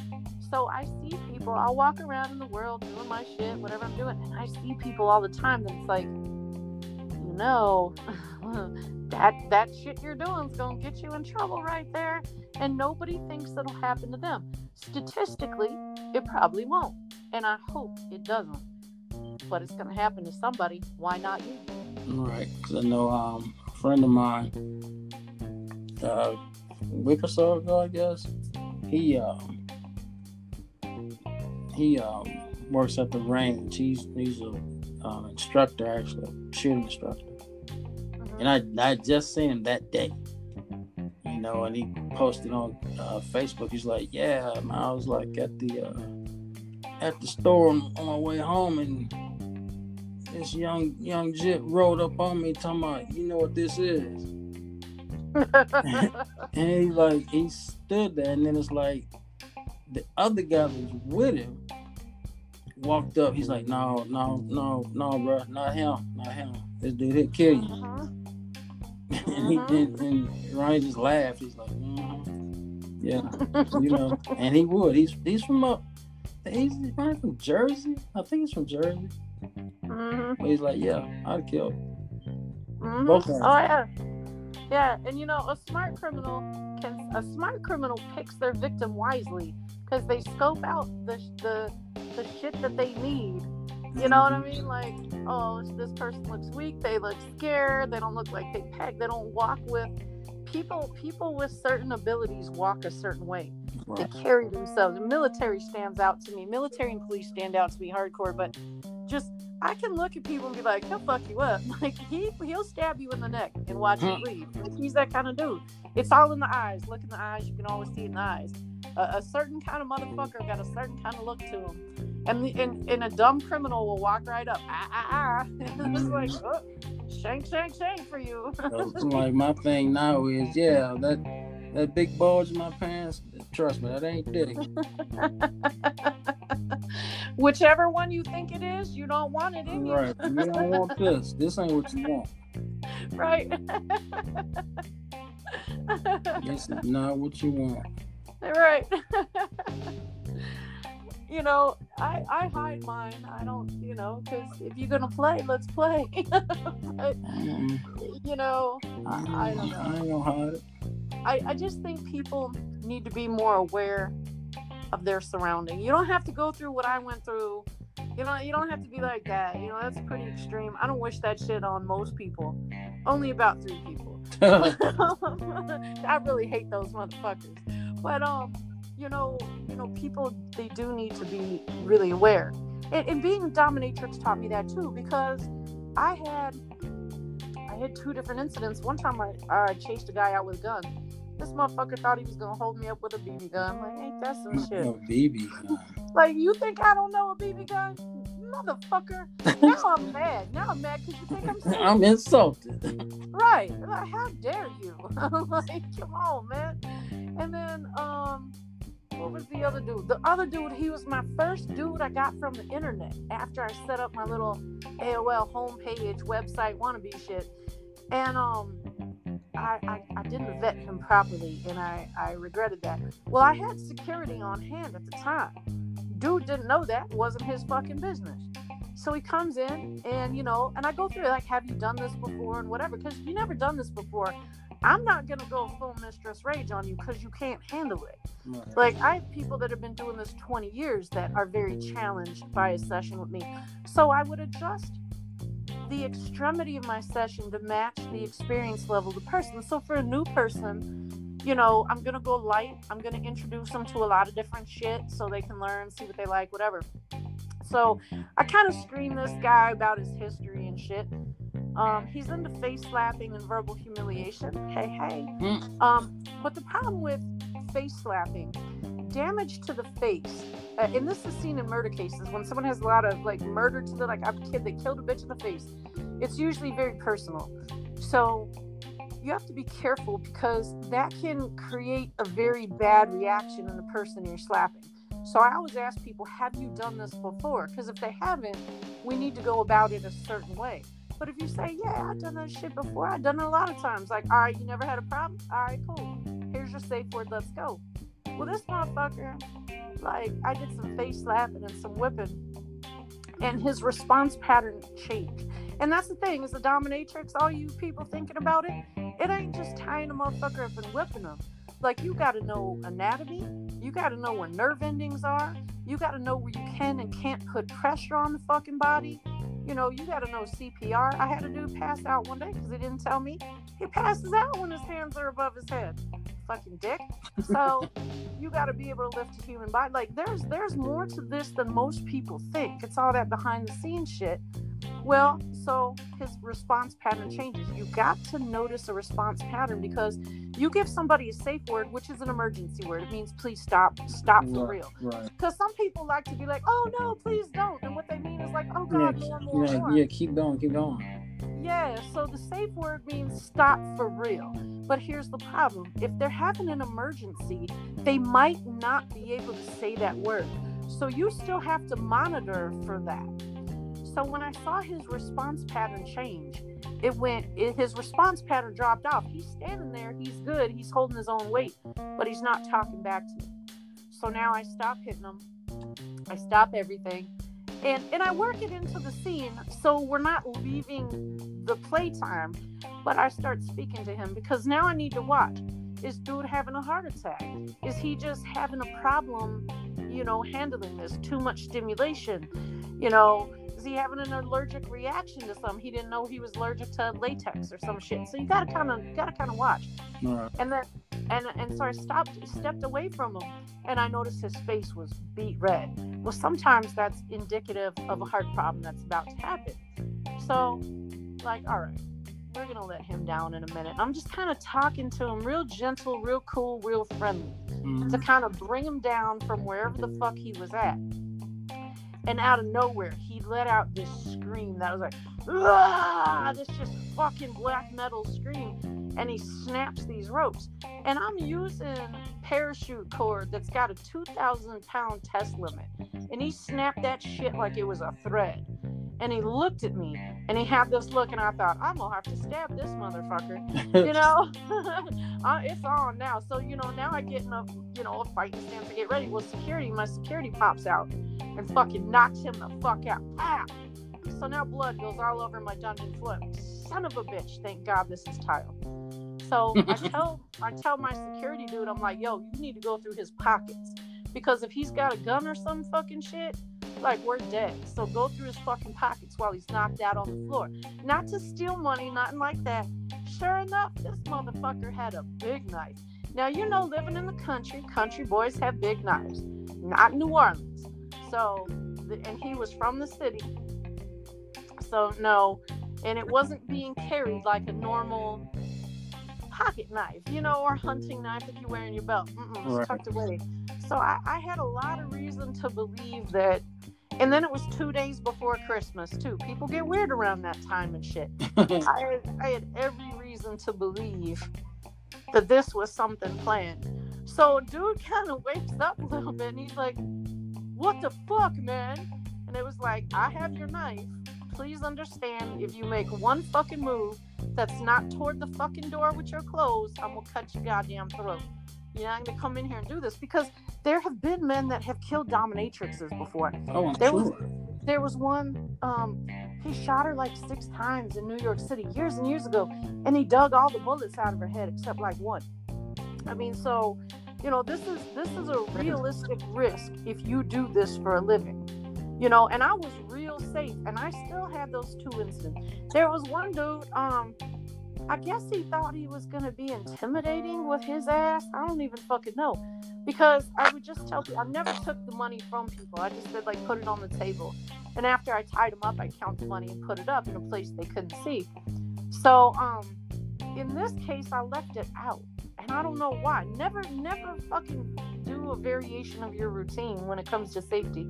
so I see people. I'll walk around in the world doing my shit, whatever I'm doing, and I see people all the time. That's like, you know, that that shit you're doing is gonna get you in trouble right there, and nobody thinks it'll happen to them. Statistically, it probably won't, and I hope it doesn't. But it's gonna happen to somebody. Why not you? Right, because I know um, a friend of mine, uh, a week or so ago, I guess, he um, he um, works at the range. He's he's a um, instructor, actually, shooting instructor. And I I just seen him that day. You know, and he posted on uh, Facebook. He's like, "Yeah, I was like at the uh, at the store on, on my way home, and this young young jit rolled up on me, talking about, you know what this is." and he like he stood there, and then it's like the other guy that was with him walked up. He's like, "No, no, no, no, bro, not him, not him. This dude he'll kill you." Uh-huh. and he and, and Ryan just laughed. He's like, mm-hmm. "Yeah, you know," and he would. He's he's from up. He's from Jersey. I think he's from Jersey. Mhm. But he's like, "Yeah, I'd kill." Mhm. Both of them. Oh yeah, yeah. And you know, a smart criminal can a smart criminal picks their victim wisely because they scope out the the the shit that they need. You know what I mean? Like, oh, this person looks weak. They look scared. They don't look like they peg. They don't walk with people. People with certain abilities walk a certain way. They carry themselves. The military stands out to me. Military and police stand out to me hardcore, but just I can look at people and be like, he'll fuck you up. Like he he'll stab you in the neck and watch you Hmm. bleed. Like, he's that kind of dude. It's all in the eyes. Look in the eyes. You can always see in the eyes. A, a certain kind of motherfucker got a certain kind of look to him, and the, and, and a dumb criminal will walk right up. Ah ah ah. It's like, oh, shank shank shank for you. Like my thing now is, yeah, that that big bulge in my pants. Trust me, that ain't dick. Whichever one you think it is, you don't want it in you. Right. You don't want this. This ain't what you want. right? This is not what you want. right. you know, I I hide mine. I don't, you know, because if you're gonna play, let's play. but, Mm-mm. you know, I, I don't I ain't gonna hide it. I I just think people need to be more aware of their surrounding. You don't have to go through what I went through. You know, you don't have to be like that. You know, that's pretty extreme. I don't wish that shit on most people. Only about three people. I really hate those motherfuckers. But um, you know, you know, people they do need to be really aware. And, and being a dominatrix taught me that too because I had I had two different incidents. One time I, I chased a guy out with a gun. This motherfucker thought he was gonna hold me up with a BB gun. Like, ain't that some shit? No, BB. Like, you think I don't know a BB gun? Motherfucker. Now I'm mad. Now I'm mad because you think I'm serious. I'm insulted. Right. Like, how dare you? like, come on, man. And then, um, what was the other dude? The other dude, he was my first dude I got from the internet after I set up my little AOL homepage website wannabe shit. And um I, I, I didn't vet him properly and I, I regretted that. Well, I had security on hand at the time. Dude didn't know that, wasn't his fucking business. So he comes in and you know, and I go through like, have you done this before and whatever? Because you never done this before, I'm not gonna go full mistress rage on you because you can't handle it. Right. Like I have people that have been doing this 20 years that are very challenged by a session with me. So I would adjust the extremity of my session to match the experience level of the person. So for a new person, you know, I'm gonna go light. I'm gonna introduce them to a lot of different shit so they can learn, see what they like, whatever. So I kind of scream this guy about his history and shit. Um, he's into face slapping and verbal humiliation. Hey, hey. Mm. Um, but the problem with face slapping, damage to the face, uh, and this is seen in murder cases when someone has a lot of like murder to the like a kid that killed a bitch in the face. It's usually very personal. So you have to be careful because that can create a very bad reaction in the person you're slapping. So I always ask people, have you done this before? Because if they haven't, we need to go about it a certain way. But if you say, yeah, I've done that shit before, I've done it a lot of times. Like, all right, you never had a problem? All right, cool. Here's your safe word, let's go. Well, this motherfucker, like, I did some face slapping and some whipping, and his response pattern changed. And that's the thing, is the dominatrix, all you people thinking about it, it ain't just tying a motherfucker up and whipping them. Like, you gotta know anatomy, you gotta know where nerve endings are, you gotta know where you can and can't put pressure on the fucking body. You know, you gotta know CPR. I had a dude pass out one day because he didn't tell me. He passes out when his hands are above his head. Fucking dick. So you gotta be able to lift a human body. Like there's there's more to this than most people think. It's all that behind the scenes shit. Well, so his response pattern changes. You got to notice a response pattern because you give somebody a safe word, which is an emergency word. It means please stop, stop for Right, real. Right. Because some people like to be like, oh no, please don't. And what they mean is like, oh God, yeah, more, more, yeah, more. yeah, keep going, keep going. Yeah, so the safe word means stop for real. But here's the problem if they're having an emergency, they might not be able to say that word. So you still have to monitor for that. So when I saw his response pattern change, it went, it, his response pattern dropped off. He's standing there, he's good, he's holding his own weight, but he's not talking back to me. So now I stop hitting him, I stop everything and and I work it into the scene so we're not leaving the playtime but I start speaking to him because now I need to watch. Is dude having a heart attack? Is he just having a problem you know handling this? Too much stimulation you know is he having an allergic reaction to something he didn't know he was allergic to latex or some shit so you gotta kind of gotta kind of watch Right. and then and and so I stopped stepped away from him and I noticed his face was beet red. Well sometimes that's indicative of a heart problem that's about to happen. So like all right, we're gonna let him down in a minute. I'm just kind of talking to him real gentle, real cool, real friendly Mhm. to kind of bring him down from wherever the fuck he was at. And out of nowhere, he let out this scream that was like, ah, this just fucking black metal scream. And he snaps these ropes. And I'm using parachute cord that's got a 2,000 pound test limit. And he snapped that shit like it was a thread. And he looked at me and he had this look, and I thought, I'm gonna have to stab this motherfucker you know? Uh, it's on now. So you know now i get in a you know a fighting stance to get ready. Well security my security pops out and fucking knocks him the fuck out. Pow! so now blood goes all over my dungeon floor. Son of a bitch thank god this is tile. So i tell i tell my security dude i'm like yo you need to go through his pockets because if he's got a gun or some fucking shit like we're dead so go through his fucking pockets while he's knocked out on the floor not to steal money nothing like that Sure enough, this motherfucker had a big knife. Now, you know, living in the country, country boys have big knives, not New Orleans. So, and he was from the city. So, no, and it wasn't being carried like a normal pocket knife, you know, or hunting knife that you wear in your belt. Right. tucked away. So, I, I had a lot of reason to believe that. And then it was two days before Christmas, too. People get weird around that time and shit. I had, I had every reason to believe that this was something planned. So dude kind of wakes up a little bit and he's like, "What the fuck, man?" And it was like, "I have your knife. Please understand if you make one fucking move that's not toward the fucking door with your clothes, I'm gonna cut your goddamn throat. You're not gonna come in here and do this because there have been men that have killed dominatrixes before oh, I'm There was- sure. there was one um he shot her like six times in new york city years and years ago and he dug all the bullets out of her head except like one i mean so you know this is this is a realistic risk if you do this for a living you know and i was real safe and i still had those two incidents there was one dude um i guess he thought he was to be intimidating with his ass. I don't even fucking know because i would just tell people i never took the money from people. I just said like put it on the table. And after I tied them up, I count the money and put it up in a place they couldn't see. So, um, in this case, I left it out, and I don't know why. Never, never fucking do a variation of your routine when it comes to safety.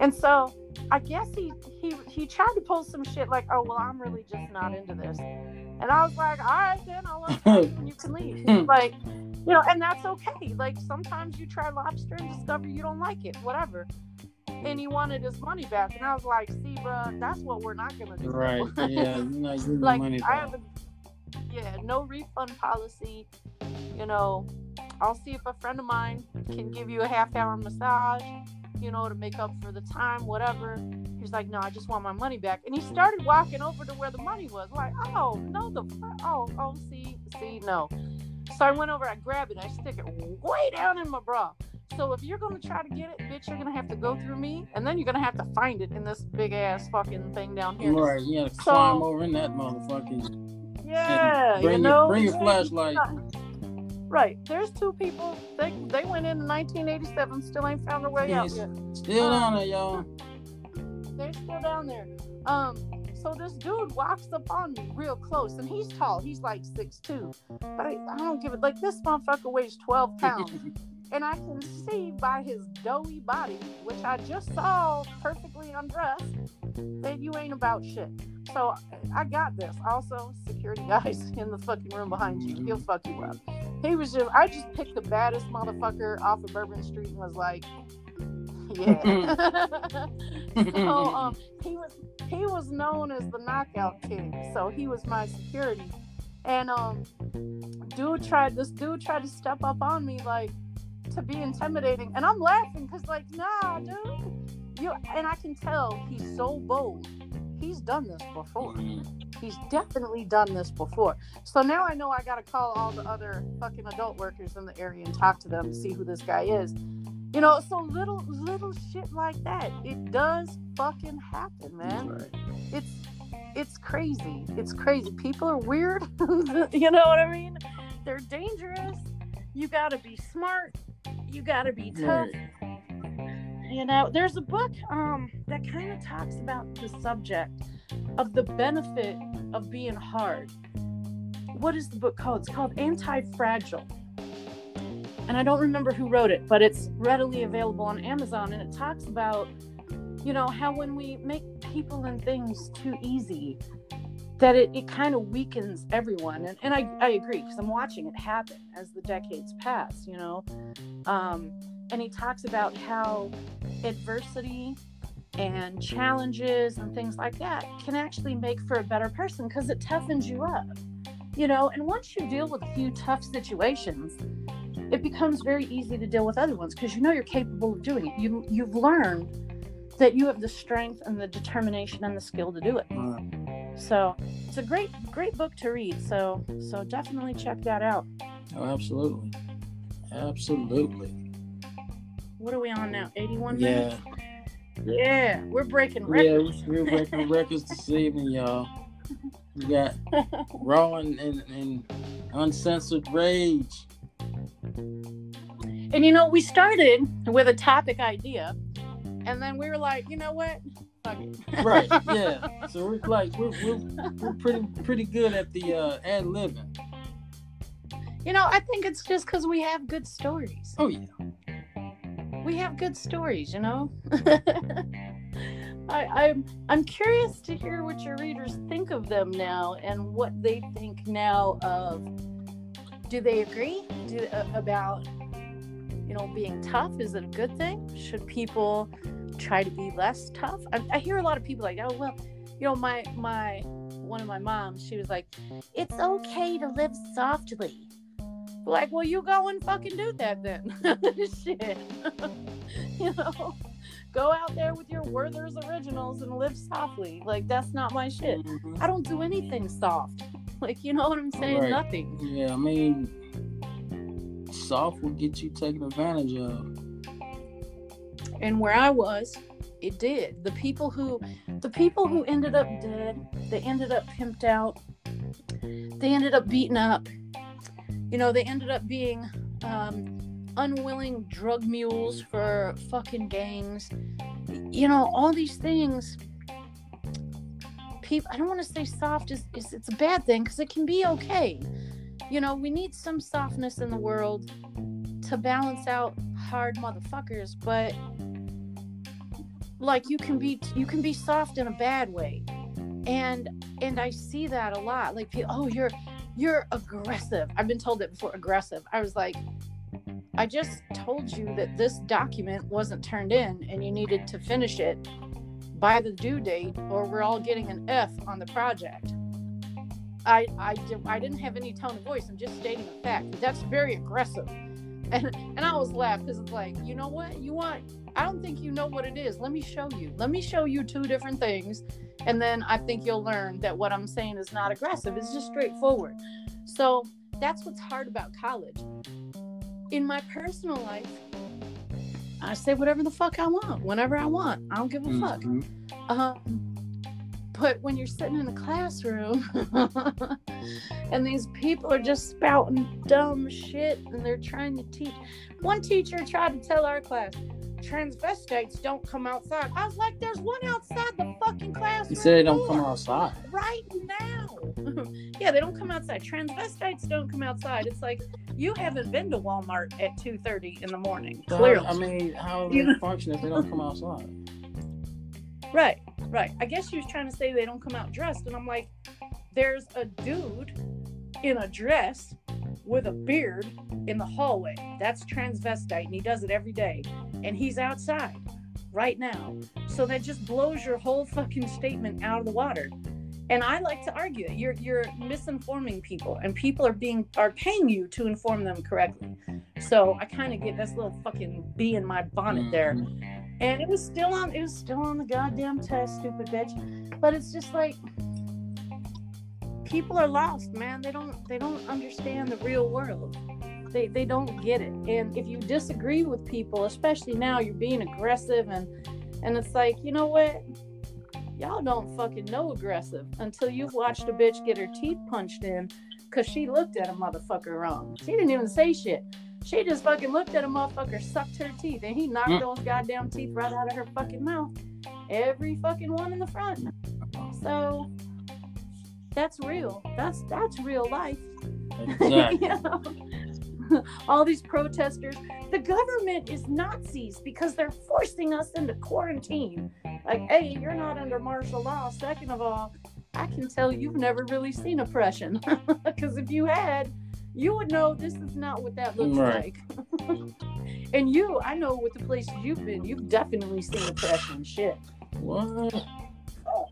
And so, I guess he he he tried to pull some shit like, "Oh well, I'm really just not into this," and I was like, "All right, then I'll you and you can leave." like, you know, and that's okay. Like sometimes you try lobster and discover you don't like it, whatever and he wanted his money back. And I was like, see, bro, that's what we're not gonna do. Right. Yeah. You're not getting like money I back. Yeah, no refund policy. You know, I'll see if a friend of mine can give you a half hour massage, you know, to make up for the time, whatever. He's like, no, I just want my money back. And he started walking over to where the money was. Like, oh, no, the oh, oh, see, see, no. So I went over, I grab it, I stick it way down in my bra. So if you're gonna try to get it, bitch, you're gonna have to go through me, and then you're gonna have to find it in this big ass fucking thing down here. Right. You gotta So- climb over in that motherfucking. Yeah, bring you your- know, bring your flashlight. Right, there's two people. They they went in 1987, still ain't found their way out yet. Still down there, y'all. they're still down there. Um, so this dude walks up on me real close, and he's tall. He's like six two, but I, I don't give it. Like this motherfucker weighs twelve pounds, and I can see by his doughy body, which I just saw perfectly undressed, that you ain't about shit. So I got this. Also, security guys in the fucking room behind you. He'll fuck you up. He was just. I just picked the baddest motherfucker off of Bourbon Street and was like, yeah. so um, he was he was known as the knockout king. So he was my security. And um dude tried this dude tried to step up on me like to be intimidating. And I'm laughing because like, nah, dude. You and I can tell he's so bold. He's done this before. Mm-hmm. He's definitely done this before. So now I know I gotta call all the other fucking adult workers in the area and talk to them to see who this guy is you know, so little little shit like that. It does fucking happen, man. Right. It's it's crazy. It's crazy. People are weird. you know what I mean? They're dangerous. You got to be smart. You got to be tough. Right. You know, there's a book um that kind of talks about the subject of the benefit of being hard. What is the book called? It's called Anti-Fragile and I don't remember who wrote it, but it's readily available on Amazon. And it talks about, you know, how when we make people and things too easy, that it, it kind of weakens everyone. And, and I, I agree because I'm watching it happen as the decades pass, you know. Um, and he talks about how adversity and challenges and things like that can actually make for a better person because it toughens you up, you know. And once you deal with a few tough situations, it becomes very easy to deal with other ones because you know you're capable of doing it. You you've learned that you have the strength and the determination and the skill to do it. So it's a great great book to read. So so definitely check that out. Oh, absolutely, absolutely. What are we on now? Eighty-one yeah. minutes. Yeah, we're breaking records. Yeah, we're breaking records this evening, y'all. We got raw and, and, and uncensored rage. And you know, we started with a topic idea, and then we were like, you know what? right. Yeah. So we're like we're, we're we're pretty pretty good at the uh, ad libbing. You know, I think it's just because we have good stories. Oh yeah. We have good stories, you know. I, I'm I'm curious to hear what your readers think of them now and what they think now of do they agree? Do, uh, about you know being tough? Is it a good thing? Should people try to be less tough? I, I, hear a lot of people like oh well you know my my one of my moms she was like it's okay to live softly like well you go and fucking do that then shit you know go out there with your werther's originals and live softly like that's not my shit mm-hmm. i don't do anything soft Like, you know what I'm saying? Right. Nothing. Yeah, I mean, soft will get you taken advantage of. And where I was, it did. The people who, the people who ended up dead, they ended up pimped out. They ended up beaten up. You know, they ended up being um, unwilling drug mules for fucking gangs. You know, all these things people i don't want to say soft is, is it's a bad thing because it can be okay. You know we need some softness in the world to balance out hard motherfuckers but like you can be you can be soft in a bad way. And and i see that a lot. Like oh you're you're aggressive i've been told that before aggressive i was like i just told you that this document wasn't turned in and you needed to finish it by the due date or we're all getting an F on the project. I, I, I didn't have any tone of voice. I'm just stating a fact. That's very aggressive. And, and I was laughing because it's like, you know what? You want, I don't think you know what it is. Let me show you. Let me show you two different things. And then I think you'll learn that what I'm saying is not aggressive. It's just straightforward. So that's what's hard about college. In my personal life, I say whatever the fuck I want, whenever I want. I don't give a mm-hmm. fuck. Um, but when you're sitting in a classroom and these people are just spouting dumb shit and they're trying to teach, one teacher tried to tell our class, transvestites don't come outside. I was like, there's one outside the fucking classroom. You said they don't come outside. right now. yeah, they don't come outside. Transvestites don't come outside. It's like you haven't been to Walmart at two thirty in the morning. So, Clearly, I mean, how do they function if they don't come outside? right, right. I guess she was trying to say they don't come out dressed, and I'm like, there's a dude in a dress with a beard in the hallway. That's transvestite, and he does it every day, and he's outside right now. So that just blows your whole fucking statement out of the water. And I like to argue it. You're you're misinforming people, and people are being are paying you to inform them correctly. So I kind of get this little fucking bee in my bonnet there, Mhm. and it was still on. It was still on the goddamn test, stupid bitch. But it's just like people are lost, man. They don't they don't understand the real world. They they don't get it. And if you disagree with people, especially now, you're being aggressive, and and it's like you know what. Y'all don't fucking know aggressive until you've watched a bitch get her teeth punched in because she looked at a motherfucker wrong. She didn't even say shit. She just fucking looked at a motherfucker, sucked her teeth, and he knocked Mm. those goddamn teeth right out of her fucking mouth. Every fucking one in the front. So that's real. That's that's real life. Exactly. You know? All these protesters. The government is Nazis because they're forcing us into quarantine. Like, hey, you're not under martial law. Second of all, I can tell you've never really seen oppression. Because if you had, you would know this is not what that looks Right. like. and you, I know with the places you've been, you've definitely seen oppression. Shit. What? Oh.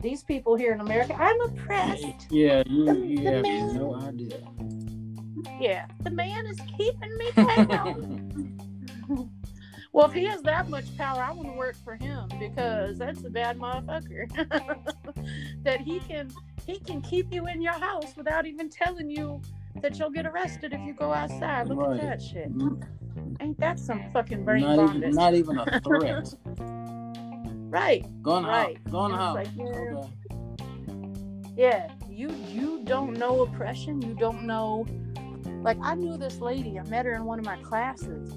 These people here in America, I'm oppressed. Yeah, you, The- you the have man- no idea. Yeah, the man is keeping me down. well, if he has that much power, I want to work for him because that's a bad motherfucker. that he can he can keep you in your house without even telling you that you'll get arrested if you go outside. Look Right. at that shit. Mm-hmm. Ain't that some fucking brain not even, not even a threat. right. Go in the Right. house. Go in the And house. it's like, yeah. Okay. Yeah, you you don't know oppression. You don't know. Like I knew this lady. I met her in one of my classes,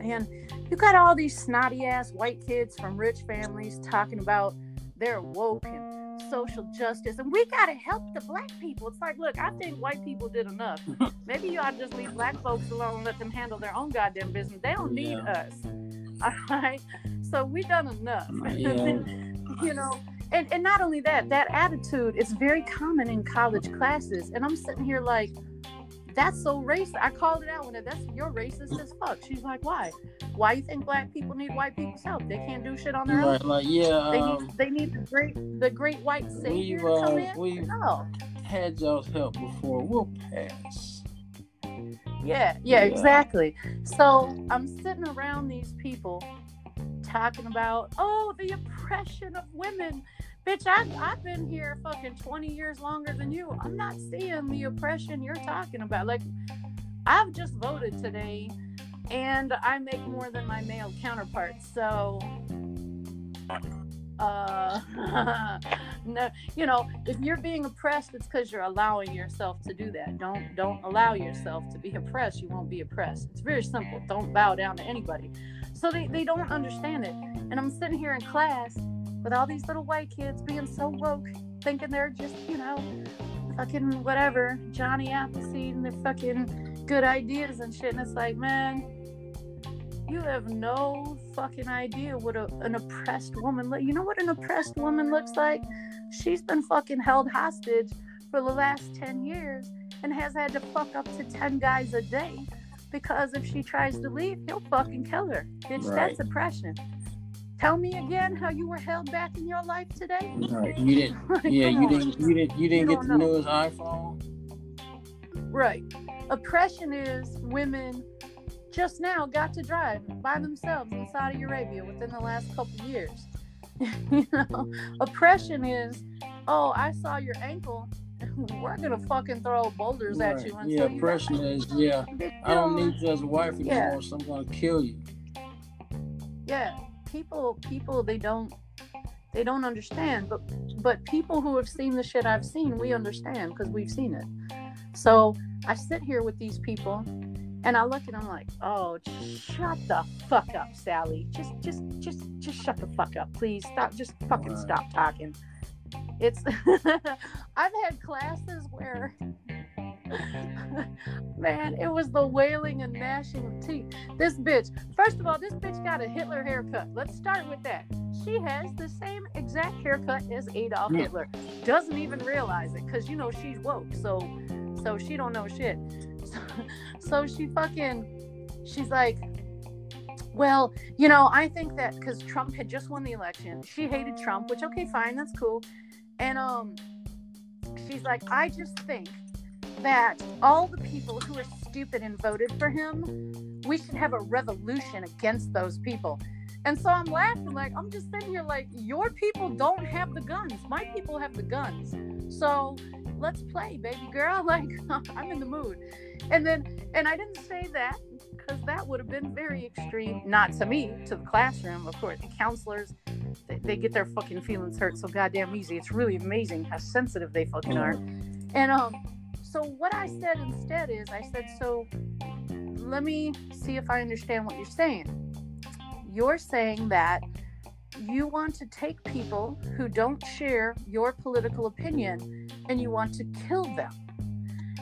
and you got all these snotty ass white kids from rich families talking about they're woke and social justice, and we gotta help the black people. It's like, look, I think white people did enough. Maybe you ought to just leave black folks alone and let them handle their own goddamn business. They don't need Yeah. us. All right. So we done enough. Yeah. you know and, and not only that that attitude is very common in college classes and i'm sitting here like that's so racist i called it out when that's you're racist as fuck she's like why why you think black people need white people's help they can't do shit on their own like yeah, they um, need they need the great the great white savior we've to come uh, in we've no had y'all's help before. We'll pass. Yeah, yeah, Yeah. exactly. So I'm sitting around these people talking about, oh, the oppression of women. Bitch, I, I've been here fucking 20 years longer than you. I'm not seeing the oppression you're talking about. Like, I've just voted today and I make more than my male counterparts. So, uh, no, you know, if you're being oppressed, it's because you're allowing yourself to do that. Don't don't allow yourself to be oppressed. You won't be oppressed. It's very simple. Don't bow down to anybody. So they, they don't understand it. And I'm sitting here in class with all these little white kids being so woke, thinking they're just, you know, fucking whatever, Johnny Appleseed and their fucking good ideas and shit. And it's like, man, you have no fucking idea what a, an oppressed woman look. You know what an oppressed woman looks like? She's been fucking held hostage for the last 10 years and has had to fuck up to 10 guys a day because if she tries to leave, he'll fucking kill her. Bitch, Right. that's oppression. Tell me again how you were held back in your life today. Right. You didn't. Yeah, you didn't. You didn't. You didn't You get the know. newest iPhone. Right. Oppression is women just now got to drive by themselves in Saudi Arabia within the last couple years. you know, oppression is, oh, I saw your ankle. We're gonna fucking throw boulders at you Yeah, you oppression is yeah. I don't need you as a wife anymore. Yeah. So I'm gonna kill you. yeah people people they don't they don't understand but but people who have seen the shit i've seen we understand because we've seen it so i sit here with these people And I look and I'm like, oh, shut the fuck up, Sally. Just, just, just, just shut the fuck up, please. Stop. Just fucking Right. stop talking. It's. I've had classes where, man, it was the wailing and gnashing of teeth. This bitch. First of all, this bitch got a Hitler haircut. Let's start with that. She has the same exact haircut as Adolf. Hitler. Doesn't even realize it because you know she's woke. So, so she don't know shit. So, so she fucking, she's like, well, you know, I think that because Trump had just won the election, she hated Trump, which okay, fine, that's cool. And um, she's like, I just think that all the people who are stupid and voted for him, we should have a revolution against those people. And so I'm laughing, like I'm just sitting here, like your people don't have the guns. My people have the guns. So let's play, baby girl. Like I'm in the mood. And then, and I didn't say that because that would have been very extreme. Not to me, to the classroom, of course. The counselors, they, they get their fucking feelings hurt so goddamn easy. It's really amazing how sensitive they fucking are. And um, so what I said instead is, I said, so let me see if I understand what you're saying. You're saying that you want to take people who don't share your political opinion and you want to kill them.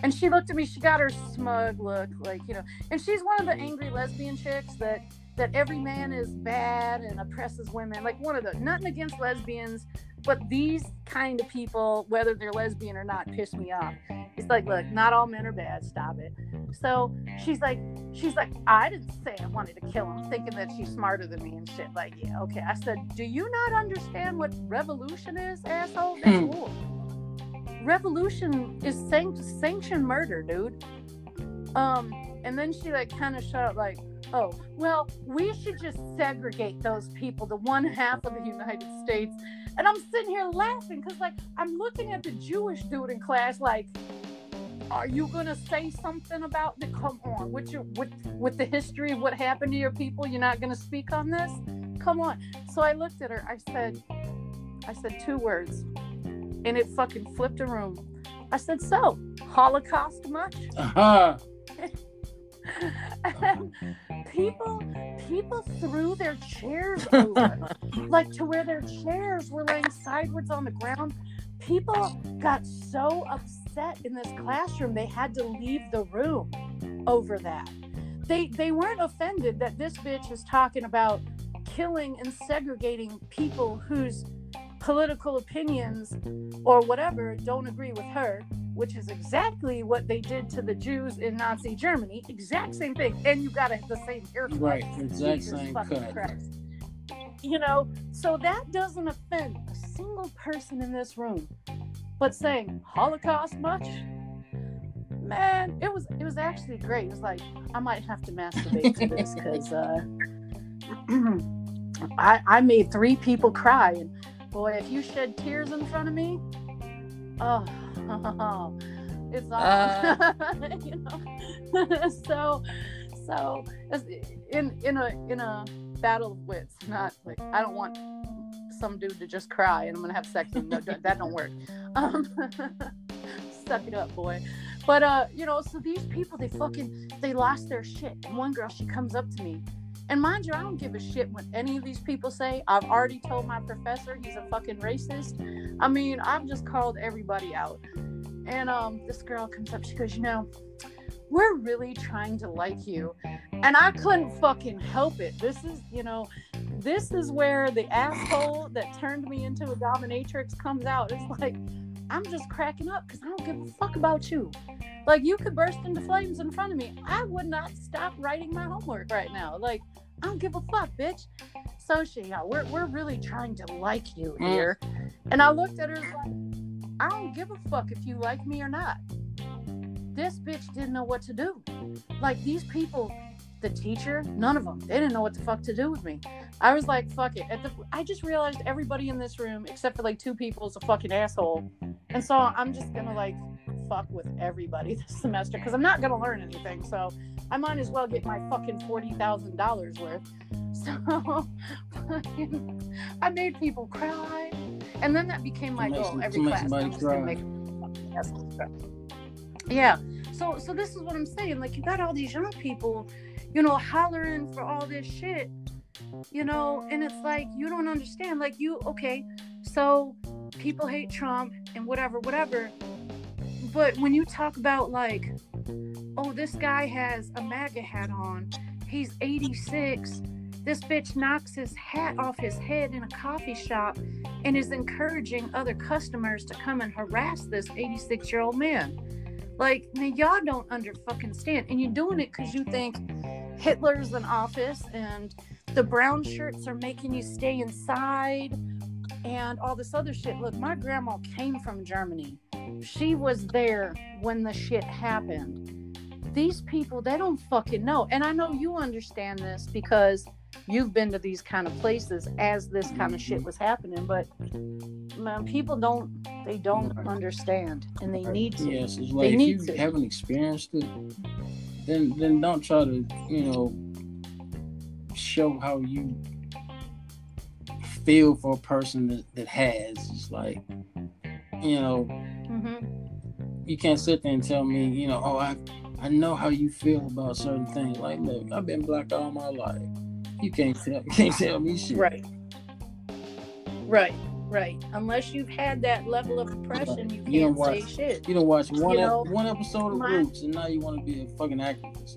And she looked at me, she got her smug look, like, you know, and she's one of the angry lesbian chicks that that every man is bad and oppresses women. Like one of the nothing against lesbians, but these kind of people, whether they're lesbian or not, piss me off. It's like, look, not all men are bad. Stop it. So she's like, she's like, I didn't say I wanted to kill him, thinking that she's smarter than me and shit. Like, yeah, okay. I said, do you not understand what revolution is, asshole? That's Hmm. Revolution is sanct- sanctioned murder, dude. Um, and then she like kind of shut up, like, oh, well, we should just segregate those people to one half of the United States. And I'm sitting here laughing because, like, I'm looking at the Jewish dude in class, like, are you gonna say something about the come on with your with with the history of what happened to your people? You're not gonna speak on this? Come on. So I looked at her. I said, I said two words, and it fucking flipped a room. I said, so Holocaust much? Uh-huh. and people people threw their chairs over like to where their chairs were laying sideways on the ground people got so upset in this classroom they had to leave the room over that they they weren't offended that this bitch is talking about killing and segregating people whose political opinions or whatever don't agree with her which is exactly what they did to the Jews in Nazi Germany. Exact same thing. And you got the same haircut. Right, exact Jesus same cut. Christ. You know, so that doesn't offend a single person in this room. But saying Holocaust much? Man, it was it was actually great. It was like I might have to masturbate to this because uh, I I made three people cry, and boy, if you shed tears in front of me, oh, it's on. you know, so so in in a in a battle of wits, not like I don't want some dude to just cry and I'm gonna have sex with. No, that don't work. Um, suck it up, boy. But uh, you know, so these people they fucking they lost their shit. And one girl, she comes up to me. And mind you, I don't give a shit what any of these people say. I've already told my professor he's a fucking racist. I mean, I've just called everybody out. And um, this girl comes up, she goes, you know, we're really trying to like you. And I couldn't fucking help it. This is, you know, this is where the asshole that turned me into a dominatrix comes out. It's like, I'm just cracking up because I don't give a fuck about you. Like, you could burst into flames in front of me. I would not stop writing my homework right now. Like, I don't give a fuck, bitch. So she, yeah, we're, we're really trying to like you Mm. here. And I looked at her like, I don't give a fuck if you like me or not. This bitch didn't know what to do. Like these people, the teacher, none of them, they didn't know what the fuck to do with me. I was like, fuck it. At the, I just realized everybody in this room, except for like two people, is a fucking asshole. And so I'm just gonna like fuck with everybody this semester because I'm not gonna learn anything. So I might as well get my fucking forty thousand dollars worth. So I made people cry, and then that became my goal every class. somebody I'm just gonna cry. make. Yeah. So so this is what I'm saying. Like you got all these young people, you know, hollering for all this shit, you know, and it's like you don't understand. Like you, okay, so people hate Trump and whatever, whatever. But when you talk about like, oh, this guy has a MAGA hat on, he's 86. This bitch knocks his hat off his head in a coffee shop and is encouraging other customers to come and harass this 86 year old man. Like, now y'all don't under fucking stand. And you're doing it because you think Hitler's in office and the brown shirts are making you stay inside and all this other shit. Look, my grandma came from Germany. She was there when the shit happened. These people, they don't fucking know. And I know you understand this because you've been to these kind of places as this kind of shit was happening, but man, people don't they don't understand and they need to. Yes, it's like They if need you to. haven't experienced it, then then don't try to, you know, show how you feel for a person that, that has. It's like, you know, hmm you can't sit there and tell me, you know, oh, I, I know how you feel about certain things. Like, look, I've been black all my life. You can't tell, you can't tell me shit. Right. Right. Right. Unless you've had that level of oppression, you You can't say shit. You don't watch one You ep- know, one episode of my- Roots, and now you want to be a fucking activist.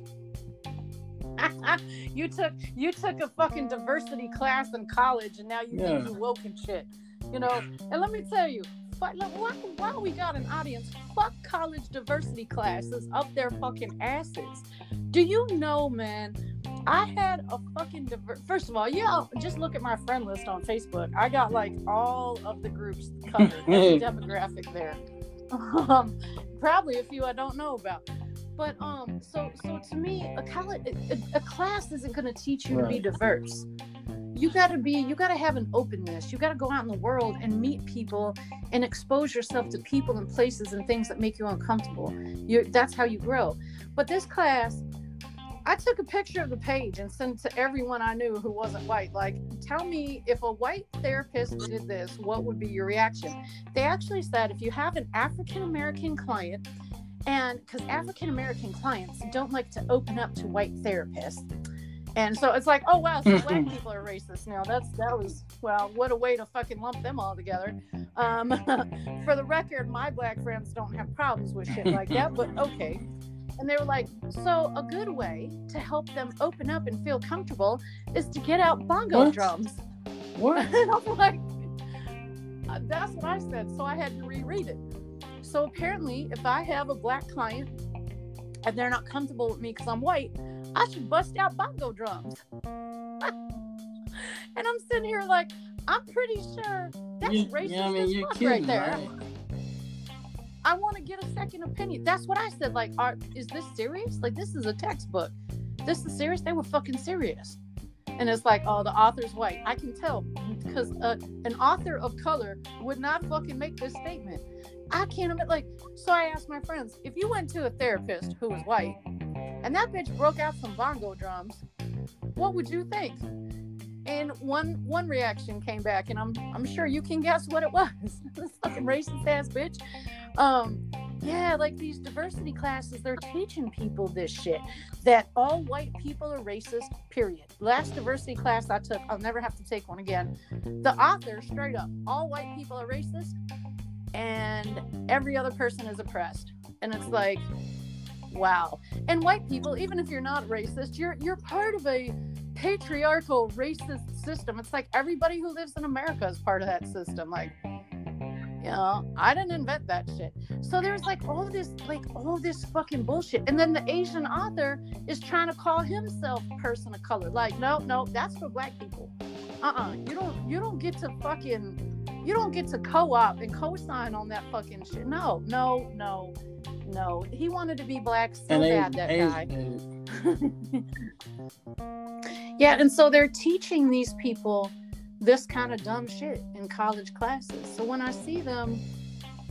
you took you took a fucking diversity class in college and now you Yeah. think you woke and shit. You know, and let me tell you, fuck, look, why, why we got an audience? Fuck college diversity classes up their fucking asses. Do you know, man? I had a fucking diver- first of all, yeah, just look at my friend list on Facebook. I got like all of the groups covered, every demographic there. Um, probably a few I don't know about. But um, so so to me, a college a, a class isn't going to teach you to be diverse. You got to be you got to have an openness. You got to go out in the world and meet people and expose yourself to people and places and things that make you uncomfortable. You that's how you grow. But this class, I took a picture of the page and sent it to everyone I knew who wasn't white. Like, tell me if a white therapist did this, what would be your reaction? They actually said if you have an African American client, and because African American clients don't like to open up to white therapists. And so it's like, oh wow, so black people are racist now. That's that was well, what a way to fucking lump them all together. Um, for the record, my black friends don't have problems with shit like that, but okay. And they were like, so a good way to help them open up and feel comfortable is to get out bongo What? drums. What? And I'm like, uh, that's what I said. So I had to reread it. So apparently, if I have a black client and they're not comfortable with me because I'm white, I should bust out bongo drums. and I'm sitting here like, I'm pretty sure that's You- racist yeah, I mean, as you're fuck kidding, right there. right? I want to get a second opinion. That's what I said. Like, are, is this serious? Like, this is a textbook. This is serious. They were fucking serious. And it's like, oh, the author's white. I can tell because uh, an author of color would not fucking make this statement. I can't admit, like, so I asked my friends, if you went to a therapist who was white and that bitch broke out some bongo drums, what would you think? And one one reaction came back, and I'm I'm sure you can guess what it was. this fucking racist ass bitch. Um, yeah, like these diversity classes, they're teaching people this shit that all white people are racist. Period. Last diversity class I took, I'll never have to take one again. The author straight up, all white people are racist, and every other person is oppressed. And it's like, wow. And white people, even if you're not racist, you're you're part of a patriarchal racist system. It's like everybody who lives in America is part of that system. Like, you know, I didn't invent that shit. So there's like all this, like all this fucking bullshit. And then the Asian author is trying to call himself person of color. Like, no, no, that's for black people. Uh-uh. You don't you don't get to fucking you don't get to co-op and co-sign on that fucking shit. No, no, no, no. He wanted to be black so And bad, Asian- that guy. Asian- Yeah, and so they're teaching these people this kind of dumb shit in college classes. So when I see them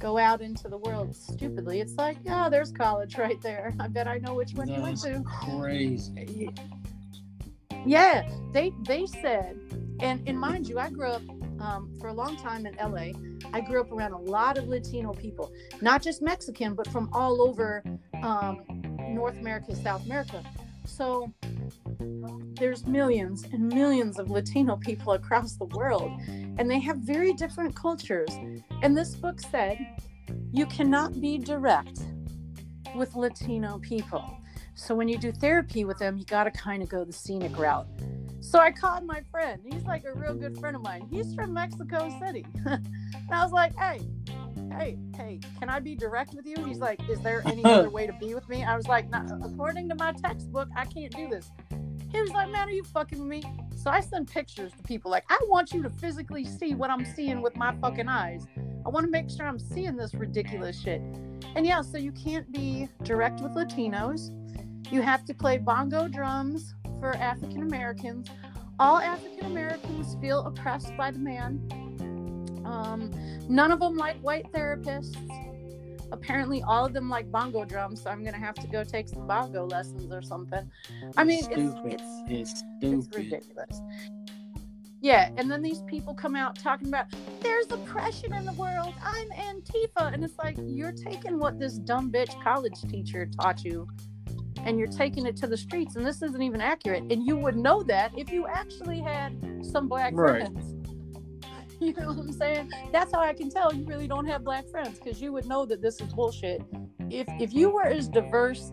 go out into the world stupidly, it's like, oh, there's college right there. I bet I know which one you went to. crazy. Yeah, they they said, and and mind you, I grew up um, for a long time in LA. I grew up around a lot of Latino people, not just Mexican, but from all over um, North America, South America. So there's millions and millions of Latino people across the world, and they have very different cultures. And this book said you cannot be direct with Latino people. So when you do therapy with them, you got to kind of go the scenic route. So I called my friend. He's like a real good friend of mine. He's from Mexico City. and I was like, hey, hey, hey, can I be direct with you? He's like, is there any other way to be with me? I was like, according to my textbook, I can't do this. He was like, man, are you fucking with me? So I send pictures to people like, I want you to physically see what I'm seeing with my fucking eyes. I want to make sure I'm seeing this ridiculous shit. And yeah, so you can't be direct with Latinos. You have to play bongo drums for African Americans. All African Americans feel oppressed by the man. Um, none of them like white therapists. Apparently, all of them like bongo drums, so I'm gonna have to go take some bongo lessons or something. I mean, it's, it's, it's, it's ridiculous. Yeah, and then these people come out talking about there's oppression in the world. I'm Antifa, and it's like you're taking what this dumb bitch college teacher taught you, and you're taking it to the streets, and this isn't even accurate. And you would know that if you actually had some black right. friends. You know what I'm saying? That's how I can tell you really don't have black friends because you would know that this is bullshit. If if you were as diverse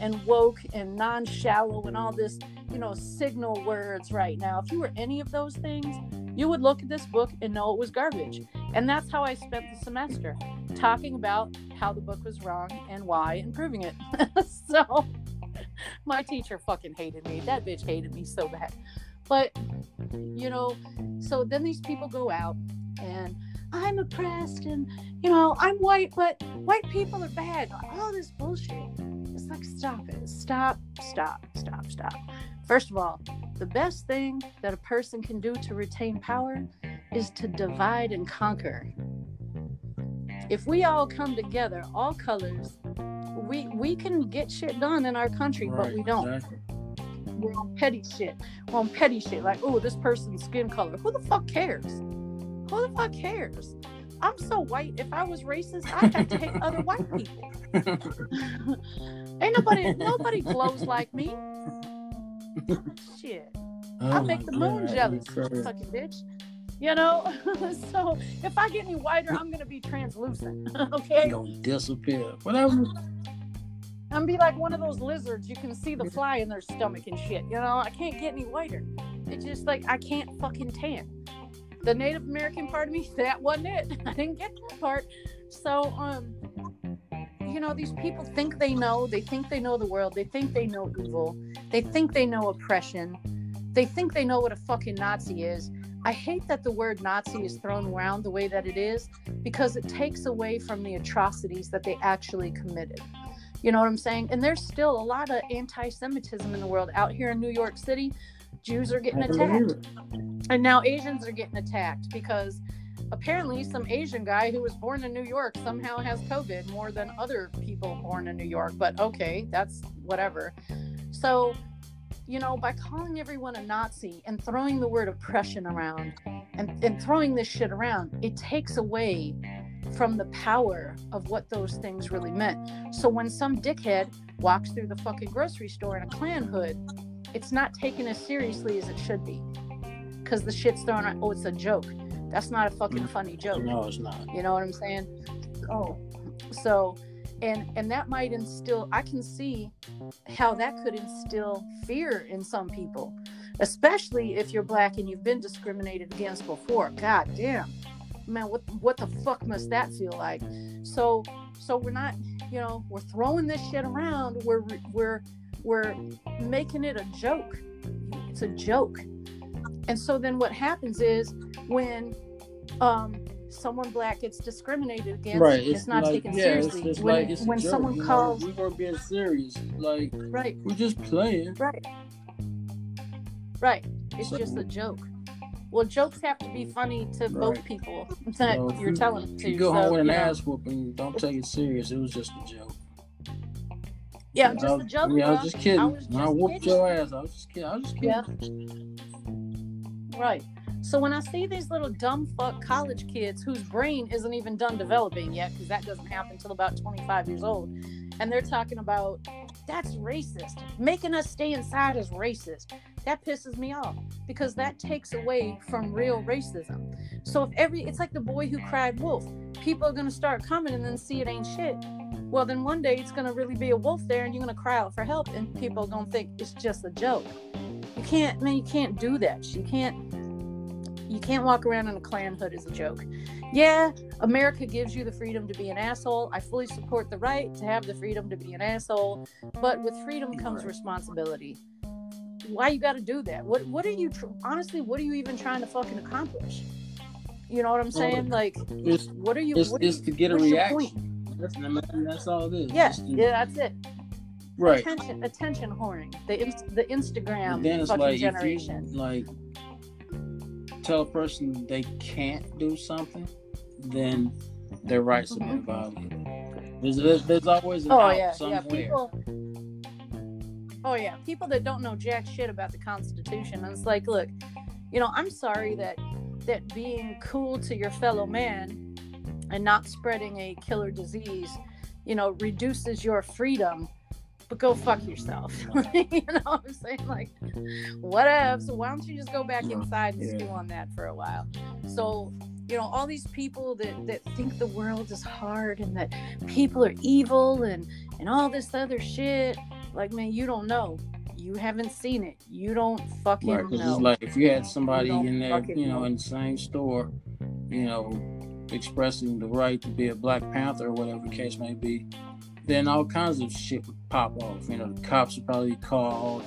and woke and non-shallow and all this, you know, signal words right now, if you were any of those things, you would look at this book and know it was garbage. And that's how I spent the semester talking about how the book was wrong and why and proving it. so my teacher fucking hated me. That bitch hated me so bad. But you know, so then these people go out and I'm oppressed and you know, I'm white, but white people are bad. All this bullshit. It's like stop it. Stop, stop, stop, stop. First of all, the best thing that a person can do to retain power is to divide and conquer. If we all come together, all colors, we we can get shit done in our country, right, but we don't. Exactly we're on petty shit. We're on petty shit. Like, oh, this person's skin color. Who the fuck cares? Who the fuck cares? I'm so white. If I was racist, I'd have to hate other white people. Ain't nobody, nobody glows like me. Shit. Oh I make the moon God, jealous, fucking bitch. You know, so if I get any whiter, I'm gonna be translucent. okay. You gonna disappear. Whatever. I'm be like one of those lizards. You can see the fly in their stomach and shit. You know, I can't get any whiter. It's just like I can't fucking tan. The Native American part of me, that wasn't it. I didn't get that part. So, um, you know, these people think they know. They think they know the world. They think they know evil. They think they know oppression. They think they know what a fucking Nazi is. I hate that the word Nazi is thrown around the way that it is because it takes away from the atrocities that they actually committed. You know what I'm saying? And there's still a lot of anti Semitism in the world. Out here in New York City, Jews are getting attacked. And now Asians are getting attacked because apparently some Asian guy who was born in New York somehow has COVID more than other people born in New York. But okay, that's whatever. So, you know, by calling everyone a Nazi and throwing the word oppression around and, and throwing this shit around, it takes away from the power of what those things really meant. So when some dickhead walks through the fucking grocery store in a Klan hood, it's not taken as seriously as it should be. Because the shit's thrown around, oh, it's a joke. That's not a fucking mm. funny joke. No, it's not. You know what I'm saying? Oh, so, and and that might instill. I can see how that could instill fear in some people, especially if you're black and you've been discriminated against before. God damn man, what what the fuck must that feel like? So so we're not, you know, we're throwing this shit around. We're we're we're making it a joke. It's a joke. And so then what happens is when um someone black gets discriminated against, right. it's, it's not like, taken yeah, seriously. It's when like, when someone you calls, know, we were being serious. Like, right, we're just playing. Right, right. It's so, just a joke. Well, jokes have to be funny to right. both people that so you're telling them to. You go home with an ass whooping. Don't take it serious. It was just a joke. Yeah, just a joke. Yeah, I was just kidding. I was just when I whooped kidding. your ass, I was just kidding. I was just kidding. Yeah. Right. So when I see these little dumb fuck college kids whose brain isn't even done developing yet, because that doesn't happen until about 25 years old, and they're talking about that's racist. Making us stay inside is racist. That pisses me off because that takes away from real racism. So if every it's like the boy who cried wolf. People are gonna start coming and then see it ain't shit. Well then one day it's gonna really be a wolf there and you're gonna cry out for help and people are gonna think it's just a joke. You can't man, you can't do that. You can't you can't walk around in a Klan hood as a joke. Yeah, America gives you the freedom to be an asshole. I fully support the right to have the freedom to be an asshole, but with freedom comes responsibility. Why you got to do that? What What are you tr- honestly? What are you even trying to fucking accomplish? You know what I'm saying? Like, It's, what are you? it's, what are it's you- to get a reaction. That's, I mean, that's all it is. yeah, to- yeah, that's it. Right. Attention, attention whoring. The the Instagram And then it's fucking like generation. you like tell a person they can't do something, then their rights have been mm-hmm. violated. There's, there's, there's always an Oh out yeah, somewhere. yeah. People. Oh yeah, people that don't know jack shit about the Constitution. And it's like, look, you know, I'm sorry that that being cool to your fellow man and not spreading a killer disease, you know, reduces your freedom. But go fuck yourself. you know what I'm saying? Like, whatever. So why don't you just go back inside and Yeah. stew on that for a while? So you know all these people that that think the world is hard and that people are evil and and all this other shit like man you don't know you haven't seen it you don't fucking Right, know it's like if you had somebody don't in there, you know, know. in the same store, you know, expressing the right to be a Black Panther or whatever the case may be, then all kinds of shit would pop off. You know, the cops would probably call,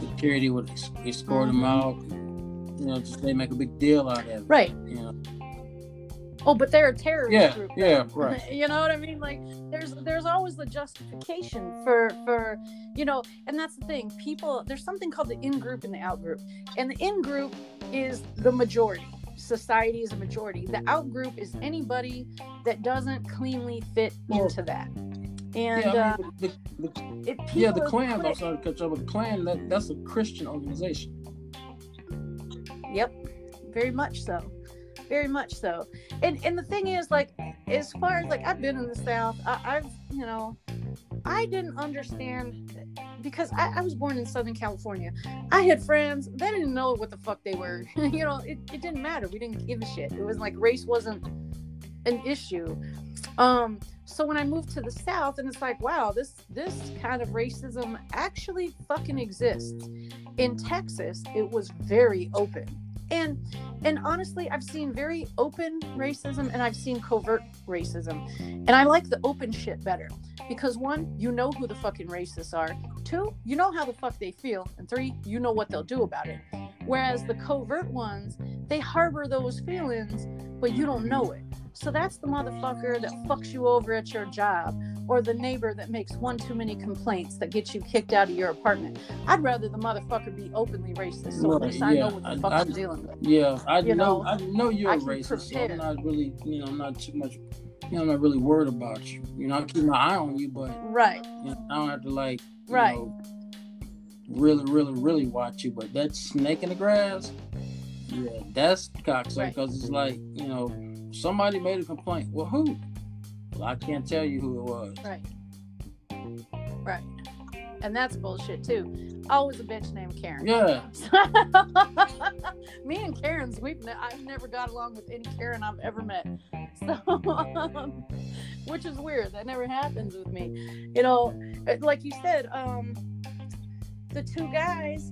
security would escort them Mhm. out. You know, just they make a big deal out of it. right You know, oh but they're a terrorist yeah, group. yeah, right. you know what i mean? Like there's there's always the justification for for you know and that's the thing. People there's something called the in group and the out group and the in group is the majority. Society is a majority. The out group is anybody that doesn't cleanly fit Well, into that. and yeah, uh, I mean, the, the, the, it, yeah, the people Klan. put I'm sorry to cut you off, but the Klan that, that's a Christian organization. Yep, very much so, very much so. And and the thing is, like, as far as like I've been in the South, I, I've you know, I didn't understand because I, I was born in Southern California. I had friends they didn't know what the fuck they were. you know, it, it didn't matter. We didn't give a shit. It was like race wasn't an issue. Um, so when I moved to the South, and it's like, wow, this this kind of racism actually fucking exists. In Texas, it was very open and and honestly i've seen very open racism and i've seen covert racism. And i like the open shit better because one you know who the fucking racists are. Two you know how the fuck they feel. And three you know what they'll do about it. Whereas the covert ones they harbor those feelings but you don't know it so that's the motherfucker that fucks you over at your job or the neighbor that makes one too many complaints that gets you kicked out of your apartment I'd rather the motherfucker be openly racist, so at Right, least I know what the I- fuck I- I'm dealing with. Yeah, I You know, know, I know you're I racist, so. I'm not really, you know, I'm not too much, you know, I'm not really worried about you. You know, I keep my eye on you, but Right, you know, I don't have to like, you Right. know, really, really, really watch you. But that snake in the grass, yeah, that's cocksucker Right. because it's like, you know, somebody made a complaint. Well, who? Well, I can't tell you who it was. right, right, and that's bullshit too. Always a bitch named Karen. Yeah, Me and Karen's, we've ne- I've never got along with any Karen I've ever met, so um, which is weird. That never happens with me. You know, like you said, um, the two guys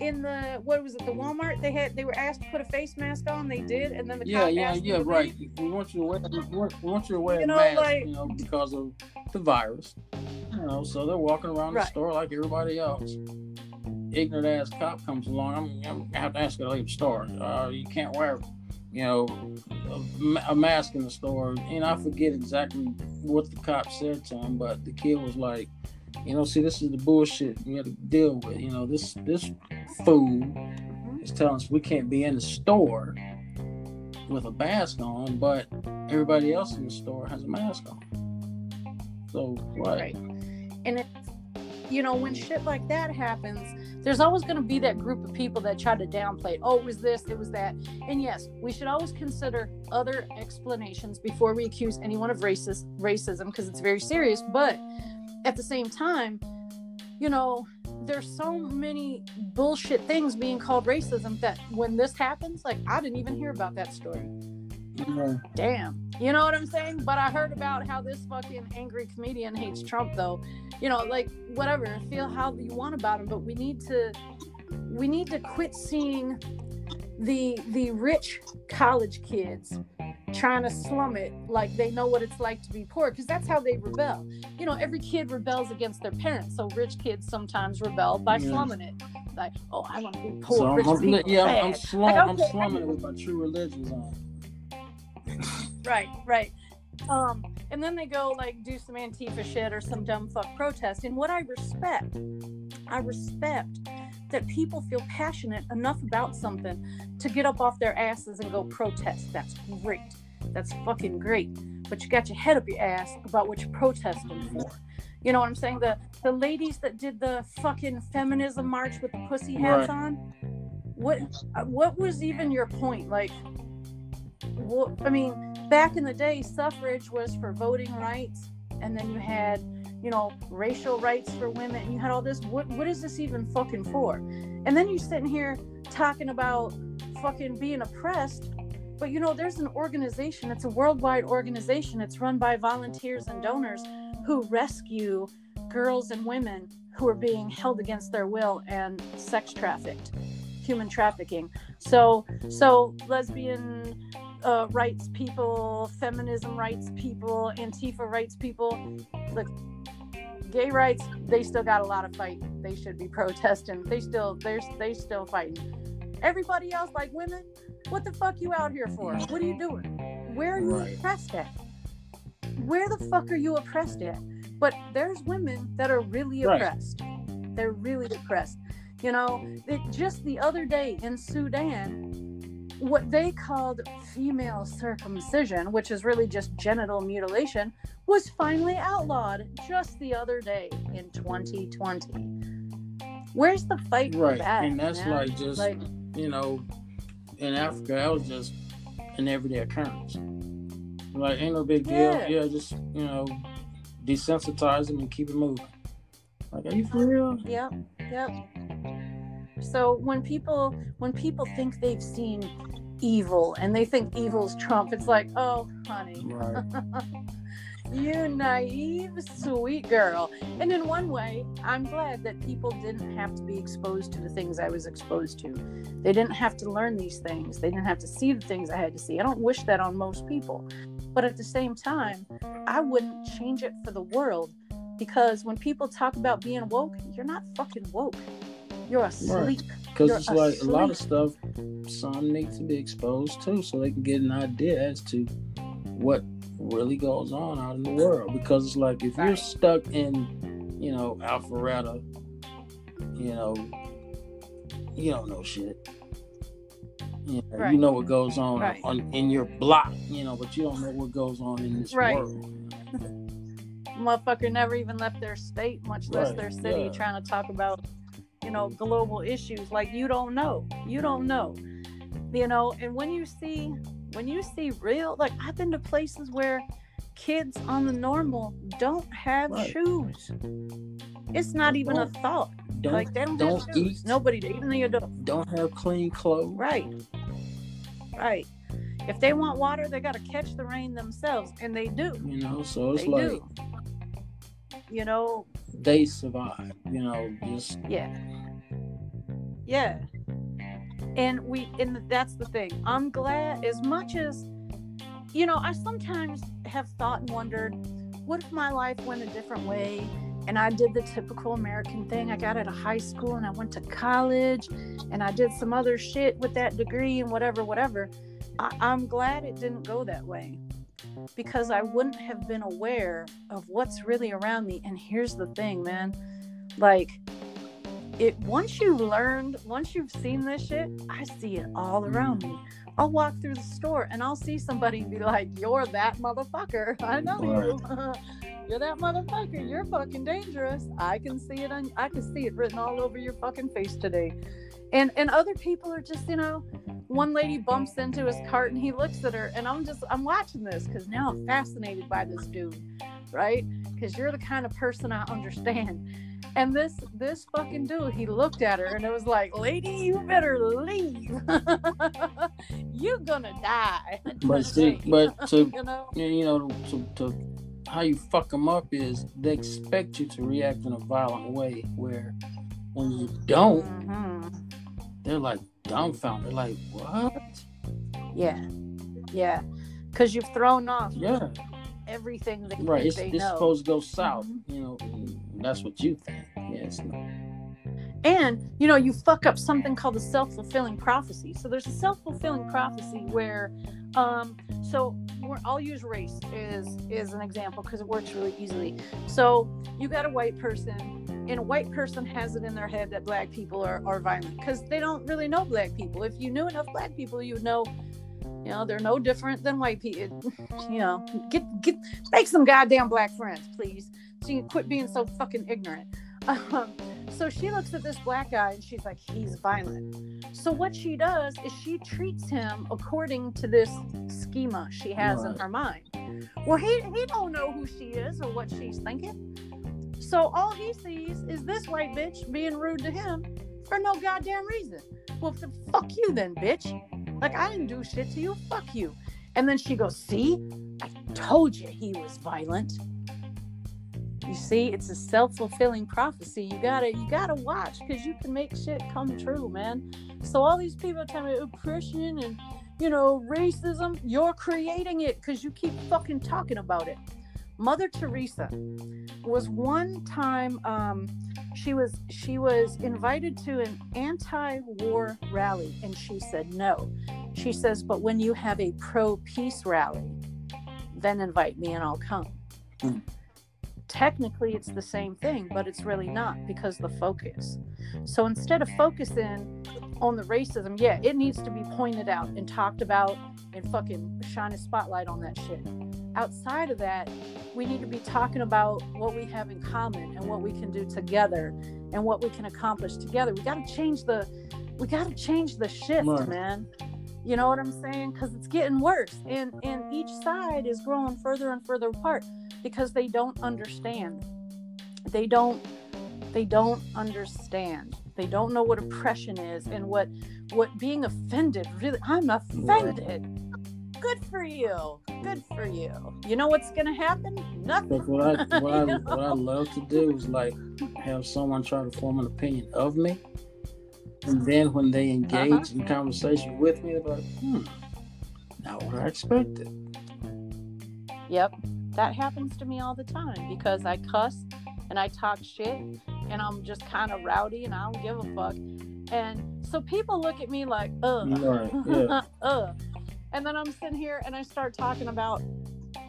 in the what was it, the Walmart? They had they were asked to put a face mask on. They did, and then the yeah, cop yeah, yeah, right. We want you to wear, we want, we want you to wear You a know, mask, like- you know, because of the virus. You know, so they're walking around the store like everybody else. Ignorant ass cop comes along. I'm, I'm I have to ask you to leave the store. Uh, you can't wear, you know, a, a mask in the store. And I forget exactly what the cop said to him, but the kid was like, you know, see, this is the bullshit we have to deal with. You know, this this fool is telling us we can't be in the store with a mask on, but everybody else in the store has a mask on. So what? Right. And it's, you know, when shit like that happens, there's always going to be that group of people that try to downplay, it. oh, it was this, it was that. And yes, we should always consider other explanations before we accuse anyone of racist racism because it's very serious. But at the same time, you know, there's so many bullshit things being called racism that when this happens, like I didn't even hear about that story. Damn. You know what I'm saying? But I heard about how this fucking angry comedian hates Trump though. You know, like whatever, feel how you want about him, but we need to we need to quit seeing the the rich college kids trying to slum it like they know what it's like to be poor because that's how they rebel you know every kid rebels against their parents so rich kids sometimes rebel by Yeah. slumming it like oh i want to be poor So rich I'm- people yeah, bad. I'm, slum, Like, I'm slumming it with my true religions on. right right um and then they go like do some antifa shit or some dumb fuck protest and what i respect i respect that people feel passionate enough about something to get up off their asses and go protest that's great that's fucking great but you got your head up your ass about what you're protesting for. You know what i'm saying? The the ladies that did the fucking feminism march with the pussy hats Right. on what uh, what was even your point? Like what i mean back in the day suffrage was for voting rights and then you had you know racial rights for women and you had all this. What what is this even fucking for? And then you're sitting here talking about fucking being oppressed but you know there's an organization it's a worldwide organization it's run by volunteers and donors who rescue girls and women who are being held against their will and sex trafficked human trafficking so so lesbian uh, rights people, feminism rights people, Antifa rights people. Look, gay rights, they still got a lot of fight. They should be protesting. They still, they're, they still fighting. Everybody else, like women, what the fuck you out here for? What are you doing? Where are you Right. oppressed at? Where the fuck are you oppressed at? But there's women that are really Right. oppressed. They're really oppressed. You know, it, just the other day in Sudan, what they called female circumcision, which is really just genital mutilation, was finally outlawed just the other day in 2020. Where's the fight for Right. that? And that's man? like just, like you know, in Africa, that was just an everyday occurrence. Like, ain't no big deal. Yeah. Yeah, just, you know, desensitize them and keep it moving. Like, are you for real? Yep, yep. So when people when people think they've seen evil and they think evil's Trump, it's like, oh, honey, Right. you naive, sweet girl. And in one way, I'm glad that people didn't have to be exposed to the things I was exposed to. They didn't have to learn these things. They didn't have to see the things I had to see. I don't wish that on most people. But at the same time, I wouldn't change it for the world because when people talk about being woke, you're not fucking woke. You're asleep. Because You're it's like a lot of stuff some need to be exposed to so they can get an idea as to what really goes on out in the world. Because it's like if you're stuck in, you know, Alpharetta, you know, you don't know shit. You know, Right. you know what goes on, Right. on in your block, you know, but you don't know what goes on in this Right. world. Motherfucker never even left their state, much less their city, yeah. trying to talk about, you know, mm-hmm. global issues. Like you don't know. You don't know. You know, and when you see when you see real like I've been to places where kids on the normal don't have Right. shoes. It's not even a thought. Don't like they don't, don't have shoes. eat. Nobody, even the adults. don't have clean clothes. Right. Right. If they want water, they got to catch the rain themselves, and they do. You know, so it's they like do. You know, they survive. You know, just yeah. Yeah. And we and that's the thing. I'm glad as much as you know, I sometimes have thought and wondered, what if my life went a different way and I did the typical American thing. I got out of high school and I went to college and I did some other shit with that degree and whatever, whatever. I, I'm glad it didn't go that way because I wouldn't have been aware of what's really around me. And here's the thing, man like, it once you've learned, once you've seen this shit, I see it all around me. I'll walk through the store and I'll see somebody and be like, You're that motherfucker. I know you. You're that motherfucker. You're fucking dangerous. I can see it on I can see it written all over your fucking face today. And and other people are just, you know, one lady bumps into his cart and he looks at her and I'm just I'm watching this because now I'm fascinated by this dude. right? Because you're the kind of person I understand. And this this fucking dude, he looked at her and it was like, lady, you better leave. You're gonna die. But see, but to you know, you know to, to how you fuck them up is they expect you to react in a violent way where when you don't Mhm. they're like dumbfounded like what yeah, yeah, because you've thrown off yeah everything they right it's, they it's know. supposed to go south Mhm. you know that's what you think yeah And you know, you fuck up something called a self-fulfilling prophecy. So there's a self-fulfilling prophecy where, um, so we're, I'll use race is is an example because it works really easily. So you got a white person, and a white person has it in their head that black people are, are violent because they don't really know black people. If you knew enough black people, you would know. You know, they're no different than white people. You know, get get make some goddamn black friends, please. So you can quit being so fucking ignorant. Um, so she looks at this black guy and she's like, he's violent. So what she does is she treats him according to this schema she has in her mind. Well, he he don't know who she is or what she's thinking. So all he sees is this white bitch being rude to him for no goddamn reason. Well, fuck you then, bitch. Like I didn't do shit to you. Fuck you. And then she goes, see, I told you he was violent. You see, it's a self-fulfilling prophecy. You gotta you gotta watch because you can make shit come true, man. So all these people tell me oh, oppression and you know racism, you're creating it because you keep fucking talking about it. Mother Teresa was one time um, she was she was invited to an anti-war rally and she said no. She says, but when you have a pro-peace rally, then invite me and I'll come. Hmm. Technically, it's the same thing, but it's really not because the focus. So instead of focusing on the racism, yeah, it needs to be pointed out and talked about and fucking shine a spotlight on that shit. Outside of that, we need to be talking about what we have in common and what we can do together and what we can accomplish together. We got to change the we got to change the shift, Right. man. You know what I'm saying? Cuz it's getting worse and and each side is growing further and further apart because they don't understand. They don't they don't understand. They don't know what oppression is and what what being offended really I'm offended. Good for you. Good for you. You know what's gonna happen? Nothing. But what I what I know? what I love to do is like have someone try to form an opinion of me, and then when they engage Uh-huh. in conversation with me, they're like, hmm, not what I expected. Yep. That happens to me all the time because I cuss and I talk shit and I'm just kind of rowdy and I don't give a fuck. And so people look at me like, ugh. Right? Yeah. ugh. And then I'm sitting here and I start talking about,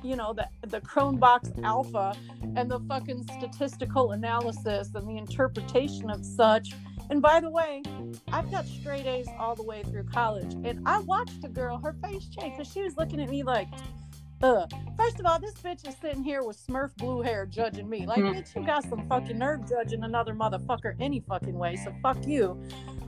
you know, the the Cronbach's alpha and the fucking statistical analysis and the interpretation of such. And by the way, I've got straight A's all the way through college. And I watched a girl, her face change because she was looking at me like, uh, first of all, this bitch is sitting here with Smurf blue hair judging me. Like, Mhm. bitch, you got some fucking nerve judging another motherfucker any fucking way. So fuck you.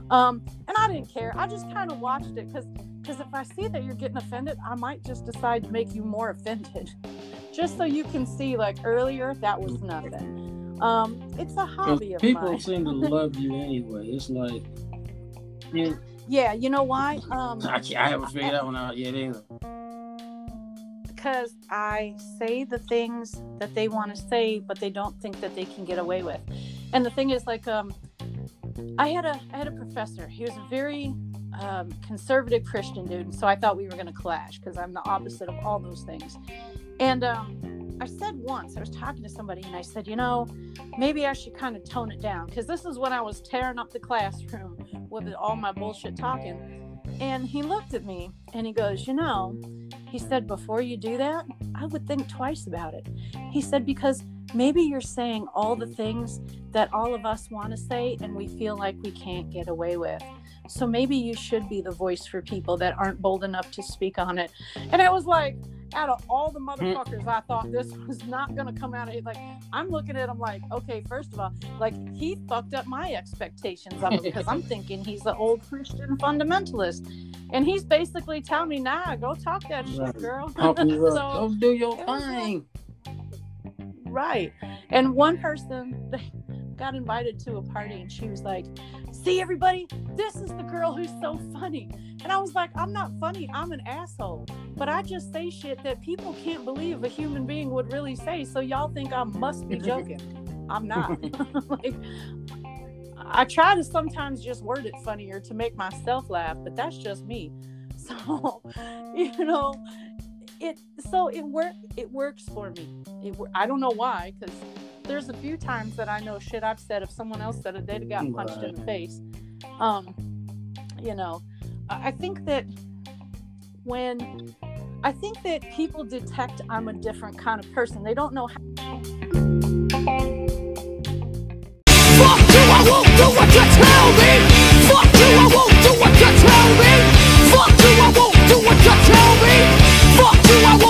Um, and I didn't care. I just kind of watched it because because if I see that you're getting offended, I might just decide to make you more offended, just so you can see. Like earlier, that was nothing. Um, it's a hobby of mine. people mine. seem to love you anyway. It's like, yeah, Yeah, you know why? Um, I, can't, I haven't figured that one out yet either. Because I say the things that they want to say, but they don't think that they can get away with. And the thing is, like, um, I had a I had a professor. He was a very um, conservative Christian dude, and so I thought we were going to clash because I'm the opposite of all those things. And um, I said once I was talking to somebody, and I said, you know, maybe I should kind of tone it down because this is when I was tearing up the classroom with all my bullshit talking. And he looked at me and he goes, you know, he said, before you do that, I would think twice about it. He said, because maybe you're saying all the things that all of us want to say and we feel like we can't get away with. So maybe you should be the voice for people that aren't bold enough to speak on it. And I was like, out of all the hmm. motherfuckers, I thought this was not going to come out of it. Like, I'm looking at him like, okay, first of all, like, he fucked up my expectations of him because I'm thinking he's the old Christian fundamentalist. And he's basically telling me, nah, go talk that shit, girl. Pumping you up. So- Go do your thing. Right. And one person they got invited to a party and she was like, See, everybody, this is the girl who's so funny. And I was like, I'm not funny. I'm an asshole. But I just say shit that people can't believe a human being would really say. So y'all think I must be joking. I'm not. like, I try to sometimes just word it funnier to make myself laugh, but that's just me. So, you know, it so it work it works for me. It I don't know why because there's a few times that I know shit I've said if someone else said it, they'd have got punched right. in the face. Um, you know, I think that when I think that people detect I'm a different kind of person, they don't know how. Fuck you, I won't do what you tell me. Fuck you, I won't do what you tell me. Fuck you, I won't do what you tell me. Fuck you, I won't.